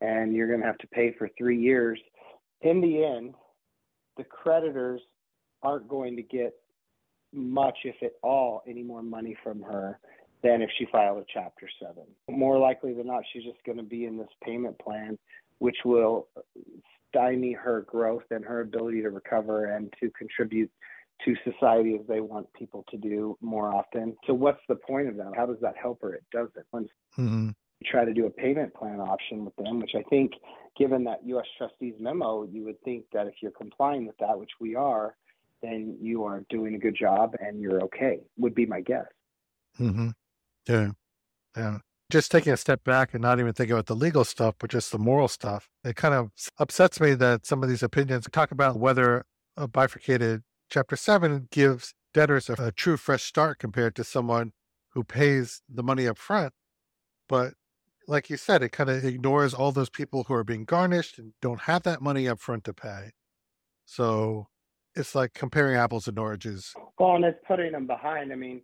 and you're going to have to pay for three years. In the end, the creditors aren't going to get much, if at all, any more money from her than if she filed a Chapter 7. More likely than not, she's just going to be in this payment plan, which will stymie her growth and her ability to recover and to contribute to society as they want people to do more often. So what's the point of that? How does that help her? It doesn't. Once mm-hmm. you try to do a payment plan option with them, which I think given that US trustees memo, you would think that if you're complying with that, which we are, then you are doing a good job and you're okay, would be my guess. Mm-hmm. Yeah. Yeah just taking a step back and not even thinking about the legal stuff, but just the moral stuff, it kind of upsets me that some of these opinions talk about whether a bifurcated Chapter 7 gives debtors a, a true fresh start compared to someone who pays the money up front. But like you said, it kind of ignores all those people who are being garnished and don't have that money up front to pay. So it's like comparing apples and oranges. Well, and it's putting them behind. I mean,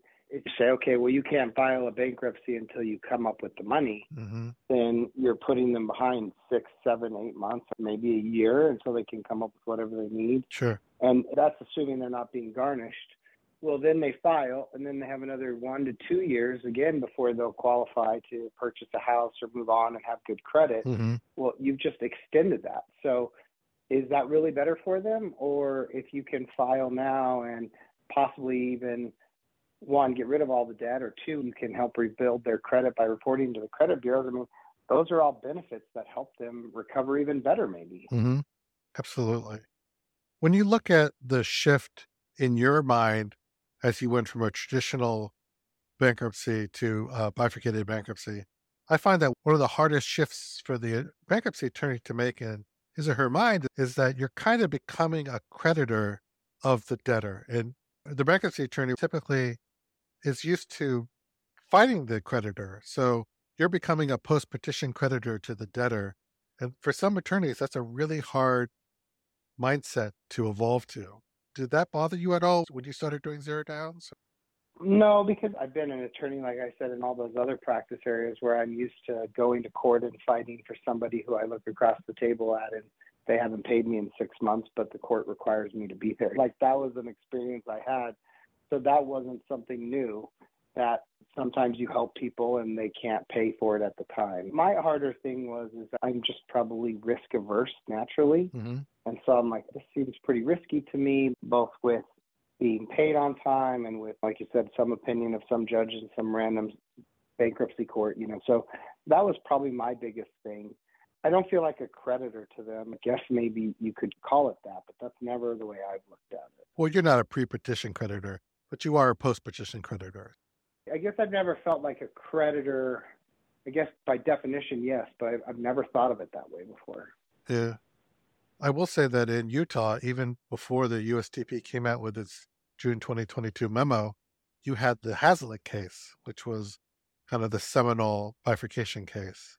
say, okay, well, you can't file a bankruptcy until you come up with the money, mm-hmm. then you're putting them behind six, seven, eight months, or maybe a year until they can come up with whatever they need. Sure. And that's assuming they're not being garnished. Well, then they file, and then they have another one to two years again before they'll qualify to purchase a house or move on and have good credit. Mm-hmm. Well, you've just extended that. So, is that really better for them? Or if you can file now and possibly even one, get rid of all the debt, or two, you can help rebuild their credit by reporting to the credit bureaus. I mean, those are all benefits that help them recover even better, maybe. Mm-hmm. Absolutely. When you look at the shift in your mind as you went from a traditional bankruptcy to bifurcated bankruptcy, I find that one of the hardest shifts for the bankruptcy attorney to make in his or her mind is that you're kind of becoming a creditor of the debtor. And the bankruptcy attorney typically is used to fighting the creditor. So you're becoming a post petition creditor to the debtor. And for some attorneys, that's a really hard mindset to evolve to. Did that bother you at all when you started doing zero downs? No, because I've been an attorney, like I said, in all those other practice areas where I'm used to going to court and fighting for somebody who I look across the table at and they haven't paid me in six months, but the court requires me to be there. Like that was an experience I had. So that wasn't something new that sometimes you help people and they can't pay for it at the time. My harder thing was is I'm just probably risk averse naturally. Mm-hmm. And so I'm like, this seems pretty risky to me, both with being paid on time and with, like you said, some opinion of some judge in some random bankruptcy court, you know. So that was probably my biggest thing. I don't feel like a creditor to them. I guess maybe you could call it that, but that's never the way I've looked at it. Well, you're not a pre petition creditor, but you are a post petition creditor. I guess I've never felt like a creditor. I guess by definition, yes, but I've never thought of it that way before. Yeah. I will say that in Utah, even before the USTP came out with its June 2022 memo, you had the Hazlett case, which was kind of the seminal bifurcation case.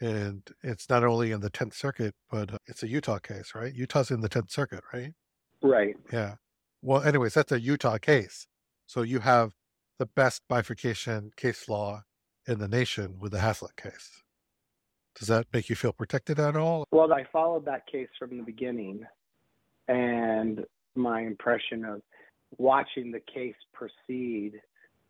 And it's not only in the 10th Circuit, but uh, it's a Utah case, right? Utah's in the 10th Circuit, right? Right. Yeah. Well, anyways, that's a Utah case. So you have the best bifurcation case law in the nation with the Hazlett case. Does that make you feel protected at all? Well, I followed that case from the beginning, and my impression of watching the case proceed,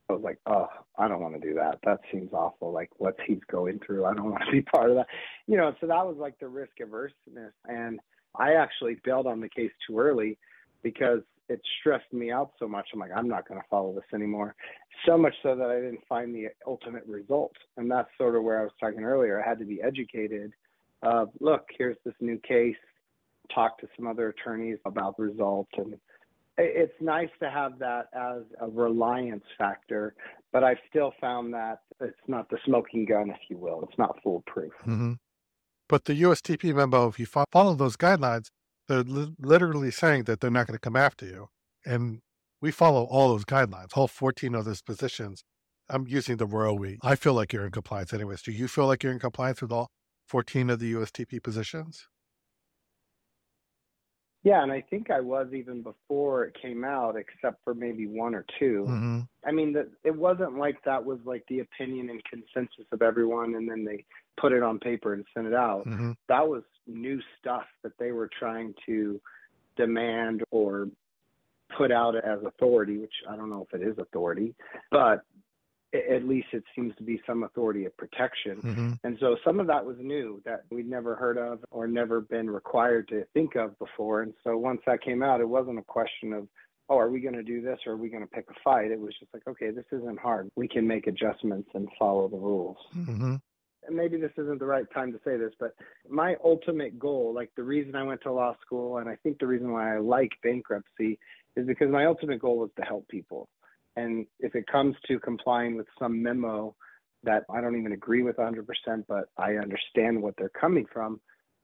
I was like, oh, I don't want to do that. That seems awful. Like what he's going through, I don't want to be part of that. You know, so that was like the risk averseness, and I actually bailed on the case too early because it stressed me out so much. I'm like, I'm not going to follow this anymore. So much so that I didn't find the ultimate result. And that's sort of where I was talking earlier. I had to be educated. Of look, here's this new case. Talk to some other attorneys about the result. And it's nice to have that as a reliance factor, but I've still found that it's not the smoking gun, if you will. It's not foolproof. Mm-hmm. But the USTP memo, if you follow those guidelines, they're li- literally saying that they're not going to come after you. And we follow all those guidelines, all 14 of those positions. I'm using the royal we. I feel like you're in compliance anyways. Do you feel like you're in compliance with all 14 of the USTP positions? Yeah, and I think I was even before it came out, except for maybe one or 2 mm-hmm. I mean, the, it wasn't like that was like the opinion and consensus of everyone, and then they put it on paper and sent it out. Mm-hmm. That was new stuff that they were trying to demand or put out as authority, which I don't know if it is authority, but at least it seems to be some authority of protection. Mm-hmm. And so some of that was new that we'd never heard of or never been required to think of before. And so once that came out, it wasn't a question of, oh, are we going to do this or are we going to pick a fight? It was just like, okay, this isn't hard. We can make adjustments and follow the rules. Mm-hmm. And maybe this isn't the right time to say this, but my ultimate goal, like the reason I went to law school, and I think the reason why I like bankruptcy is because my ultimate goal was to help people. And if it comes to complying with some memo that I don't even agree with 100%, but I understand what they're coming from,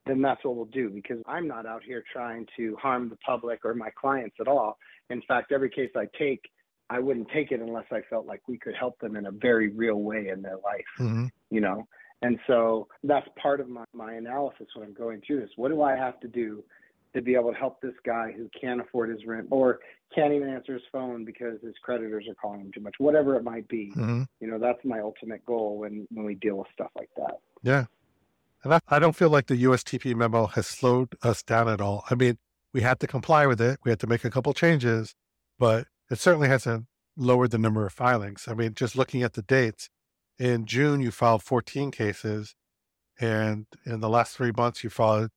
then that's what we'll do because I'm not out here trying to harm the public or my clients at all. In fact, every case I take, I wouldn't take it unless I felt like we could help them in a very real way in their life, mm-hmm. you know? And so that's part of my, my analysis when I'm going through this. What do I have to do to be able to help this guy who can't afford his rent or can't even answer his phone because his creditors are calling him too much, whatever it might be. Mm-hmm. You know, that's my ultimate goal when, when we deal with stuff like that. Yeah. And I, I don't feel like the USTP memo has slowed us down at all. I mean, we had to comply with it. We had to make a couple changes, but it certainly hasn't lowered the number of filings. I mean, just looking at the dates, in June, you filed 14 cases. And in the last three months, you filed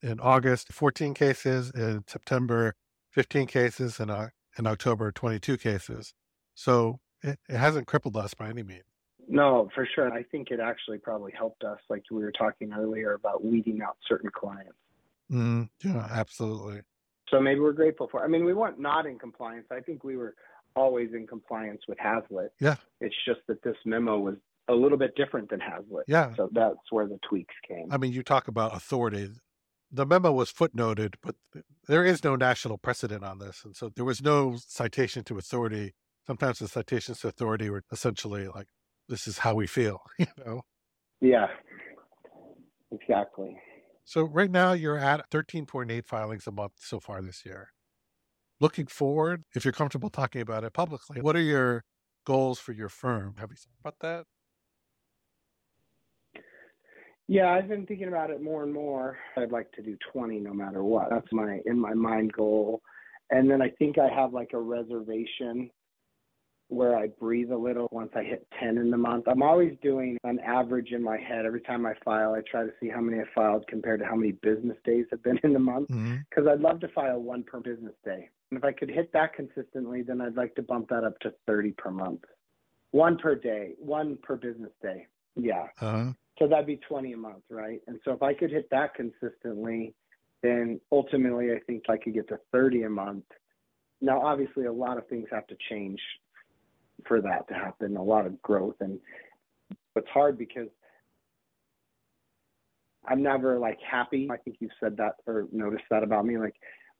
in August, 14 cases, in September, 15 cases, and in October, 22 cases. So it, it hasn't crippled us by any means. No, for sure. I think it actually probably helped us, like we were talking earlier about weeding out certain clients. Mm, yeah, absolutely. So maybe we're grateful for. I mean, we weren't not in compliance. I think we were always in compliance with Hazlett. Yeah. It's just that this memo was a little bit different than Hazlett. Yeah. So that's where the tweaks came. I mean, you talk about authority. The memo was footnoted, but there is no national precedent on this. And so there was no citation to authority. Sometimes the citations to authority were essentially like, this is how we feel, you know? Yeah, exactly. So right now you're at 13.8 filings a month so far this year. Looking forward, if you're comfortable talking about it publicly, what are your goals for your firm? Have you thought about that? Yeah, I've been thinking about it more and more. I'd like to do 20 no matter what. That's my in my mind goal. And then I think I have like a reservation where I breathe a little once I hit 10 in the month. I'm always doing an average in my head. Every time I file, I try to see how many I filed compared to how many business days have been in the month because mm-hmm. I'd love to file one per business day. And if I could hit that consistently, then I'd like to bump that up to 30 per month. One per day, one per business day. Yeah. Uh-huh. So that'd be 20 a month, right? And so if I could hit that consistently, then ultimately I think I could get to 30 a month. Now, obviously, a lot of things have to change for that to happen, a lot of growth. And it's hard because I'm never like happy. I think you've said that or noticed that about me. Like,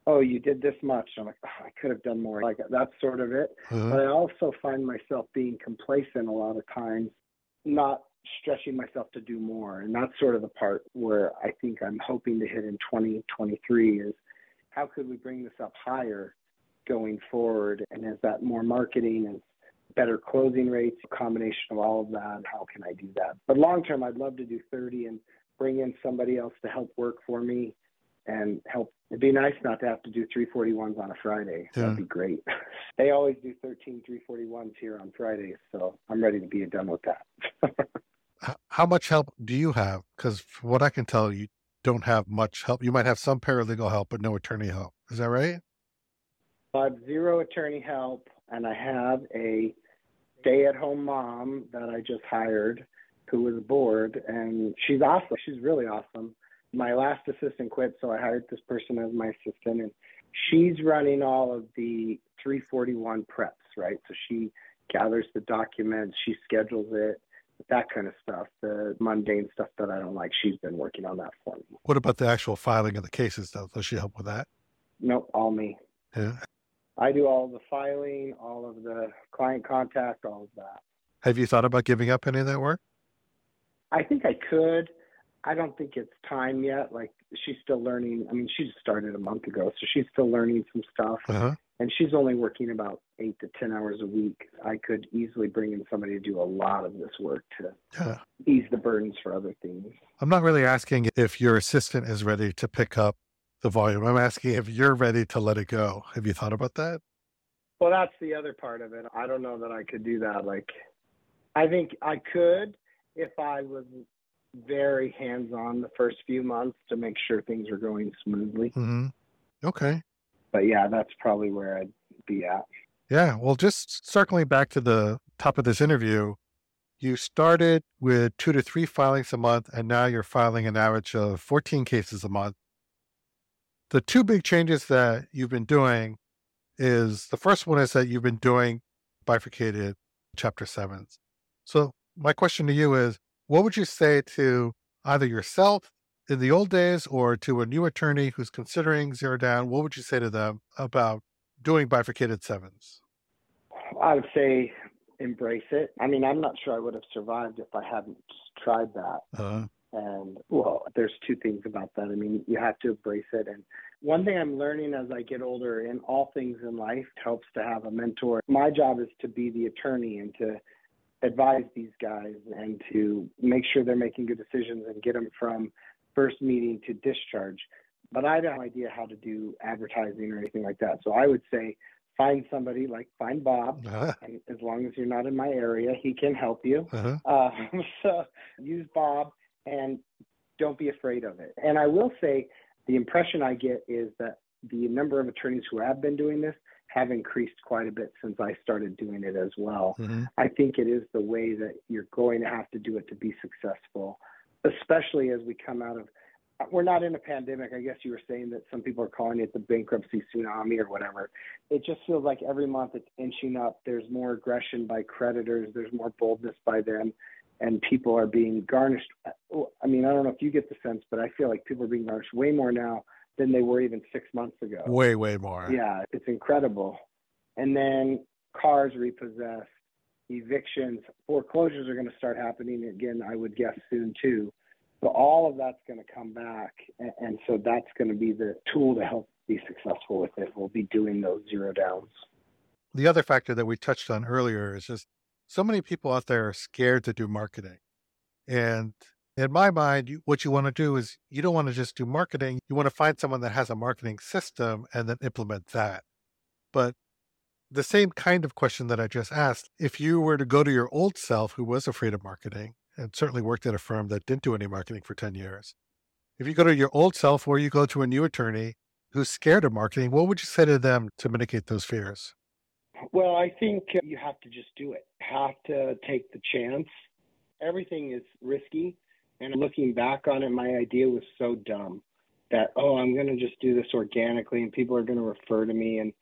oh, you did this much. I'm like, oh, I could have done more. Like, that's sort of it. Uh-huh. But I also find myself being complacent a lot of times, not stretching myself to do more. And that's sort of the part where I think I'm hoping to hit in 2023 is how could we bring this up higher going forward? And is that more marketing and better closing rates, a combination of all of that? How can I do that? But long term, I'd love to do 30 and bring in somebody else to help work for me and help. It'd be nice not to have to do 341s on a Friday. Yeah. That'd be great. they always do 13 341s here on Fridays, so I'm ready to be done with that. how much help do you have? Because what I can tell, you don't have much help. You might have some paralegal help, but no attorney help. Is that right? I have zero attorney help, and I have a stay-at-home mom that I just hired who was bored, and she's awesome. She's really awesome. My last assistant quit, so I hired this person as my assistant, and she's running all of the 341 preps, right? So she gathers the documents, she schedules it, that kind of stuff, the mundane stuff that I don't like. She's been working on that for me. What about the actual filing of the cases, though? Does she help with that? Nope, all me. Yeah. I do all the filing, all of the client contact, all of that. Have you thought about giving up any of that work? I think I could. I don't think it's time yet. Like she's still learning. I mean, she just started a month ago, so she's still learning some stuff. Uh-huh and she's only working about eight to ten hours a week. I could easily bring in somebody to do a lot of this work to yeah. ease the burdens for other things. I'm not really asking if your assistant is ready to pick up the volume. I'm asking if you're ready to let it go. Have you thought about that? Well, that's the other part of it. I don't know that I could do that. Like, I think I could if I was very hands on the first few months to make sure things are going smoothly. Mm-hmm. Okay but yeah, that's probably where I'd be at. Yeah. Well, just circling back to the top of this interview, you started with two to three filings a month, and now you're filing an average of 14 cases a month. The two big changes that you've been doing is the first one is that you've been doing bifurcated chapter sevens. So, my question to you is what would you say to either yourself in the old days or to a new attorney who's considering zero down, what would you say to them about doing bifurcated sevens? I would say embrace it. I mean, I'm not sure I would have survived if I hadn't tried that. Uh-huh. And well, there's two things about that. I mean, you have to embrace it. And one thing I'm learning as I get older in all things in life helps to have a mentor. My job is to be the attorney and to advise these guys and to make sure they're making good decisions and get them from first meeting to discharge. But I have no idea how to do advertising or anything like that. So I would say find somebody like find Bob. Uh-huh. And as long as you're not in my area, he can help you. Uh-huh. Uh, so use Bob and don't be afraid of it. And I will say the impression I get is that the number of attorneys who have been doing this have increased quite a bit since I started doing it as well. Mm-hmm. I think it is the way that you're going to have to do it to be successful, especially as we come out of. We're not in a pandemic. I guess you were saying that some people are calling it the bankruptcy tsunami or whatever. It just feels like every month it's inching up. There's more aggression by creditors. There's more boldness by them, and people are being garnished. I mean, I don't know if you get the sense, but I feel like people are being garnished way more now than they were even six months ago. Way, way more. Yeah, it's incredible. And then cars repossessed, evictions, foreclosures are going to start happening again, I would guess soon too. So all of that's going to come back. And, and so that's going to be the tool to help be successful with it. We'll be doing those zero downs. The other factor that we touched on earlier is just so many people out there are scared to do marketing. And in my mind, what you want to do is you don't want to just do marketing. You want to find someone that has a marketing system and then implement that. But the same kind of question that I just asked, if you were to go to your old self who was afraid of marketing and certainly worked at a firm that didn't do any marketing for 10 years, if you go to your old self or you go to a new attorney who's scared of marketing, what would you say to them to mitigate those fears? Well, I think you have to just do it. Have to take the chance. Everything is risky and looking back on it, my idea was so dumb that, oh, I'm going to just do this organically and people are going to refer to me. And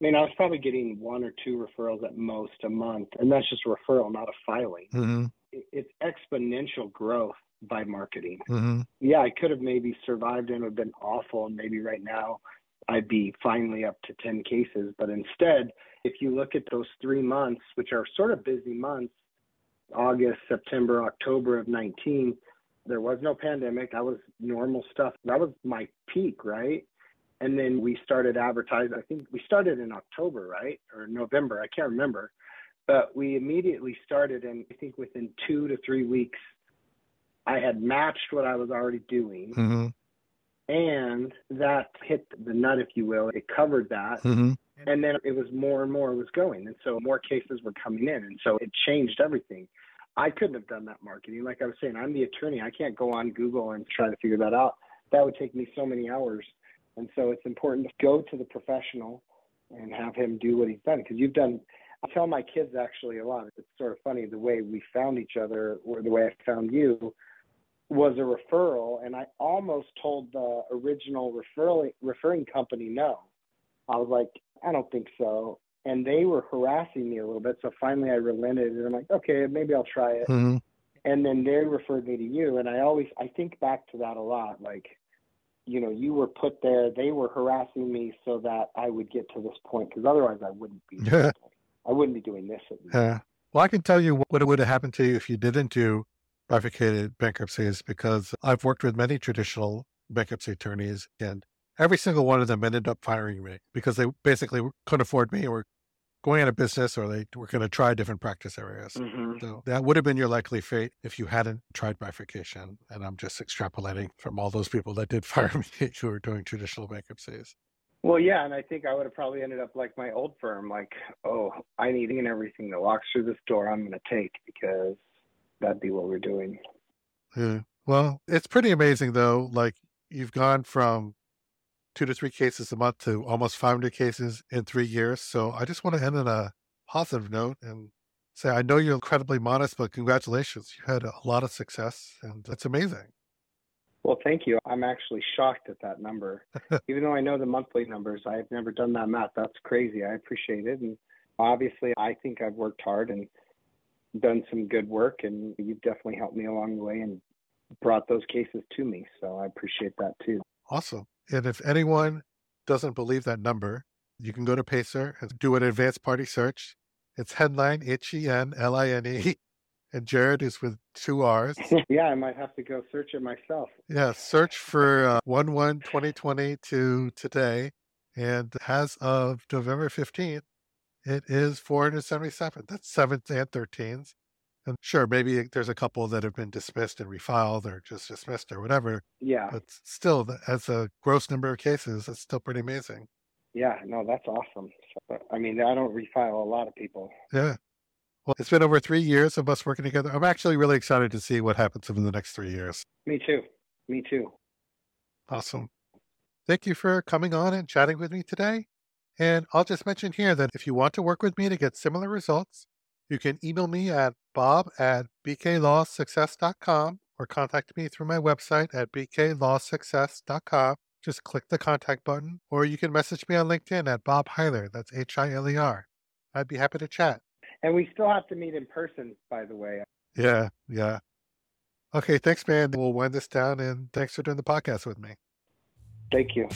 I mean, I was probably getting one or two referrals at most a month. And that's just a referral, not a filing. Mm-hmm. It's exponential growth by marketing. Mm-hmm. Yeah, I could have maybe survived and would have been awful. And maybe right now I'd be finally up to 10 cases. But instead, if you look at those three months, which are sort of busy months, August, September, October of 19, there was no pandemic. That was normal stuff. That was my peak, right? And then we started advertising. I think we started in October, right? Or November. I can't remember. But we immediately started, and I think within two to three weeks, I had matched what I was already doing. Mm-hmm. And that hit the nut, if you will. It covered that. Mm-hmm. And then it was more and more was going. And so more cases were coming in. And so it changed everything. I couldn't have done that marketing. Like I was saying, I'm the attorney. I can't go on Google and try to figure that out. That would take me so many hours. And so it's important to go to the professional and have him do what he's done. Because you've done, I tell my kids actually a lot. It's sort of funny the way we found each other, or the way I found you, was a referral. And I almost told the original referring referring company no. I was like, I don't think so and they were harassing me a little bit. So finally, I relented, and I'm like, okay, maybe I'll try it. Mm-hmm. And then they referred me to you, and I always I think back to that a lot. Like, you know, you were put there. They were harassing me so that I would get to this point, because otherwise I wouldn't be. I wouldn't be doing this. Yeah. Well, I can tell you what would have happened to you if you didn't do bifurcated bankruptcies, because I've worked with many traditional bankruptcy attorneys, and every single one of them ended up firing me because they basically couldn't afford me or going out of business or they were going to try different practice areas. Mm-hmm. So that would have been your likely fate if you hadn't tried bifurcation. And I'm just extrapolating from all those people that did fire me who were doing traditional bankruptcies. Well, yeah, and I think I would have probably ended up like my old firm, like, oh, I need and everything that walks through this door, I'm going to take because that'd be what we're doing. Yeah. Well, it's pretty amazing though. Like you've gone from two to three cases a month to almost 500 cases in three years. So I just want to end on a positive note and say I know you're incredibly modest, but congratulations. You had a lot of success and that's amazing. Well, thank you. I'm actually shocked at that number. Even though I know the monthly numbers, I've never done that math. That's crazy. I appreciate it. And obviously, I think I've worked hard and done some good work, and you've definitely helped me along the way and brought those cases to me. So I appreciate that too. Awesome. And if anyone doesn't believe that number, you can go to Pacer and do an advanced party search. It's Henline H E N L I N E. And Jared is with two R's. yeah, I might have to go search it myself. Yeah, search for uh, 1 1 2020 to today. And as of November 15th, it is 477. That's seventh and 13s. And sure, maybe there's a couple that have been dismissed and refiled or just dismissed or whatever. Yeah. But still, as a gross number of cases, it's still pretty amazing. Yeah, no, that's awesome. So, I mean, I don't refile a lot of people. Yeah. Well, it's been over three years of us working together. I'm actually really excited to see what happens in the next three years. Me too. Me too. Awesome. Thank you for coming on and chatting with me today. And I'll just mention here that if you want to work with me to get similar results, you can email me at bob at bklawsuccess.com or contact me through my website at bklawsuccess.com. Just click the contact button, or you can message me on LinkedIn at Bob Hiler. That's H I L E R. I'd be happy to chat. And we still have to meet in person, by the way. Yeah, yeah. Okay, thanks, man. We'll wind this down, and thanks for doing the podcast with me. Thank you.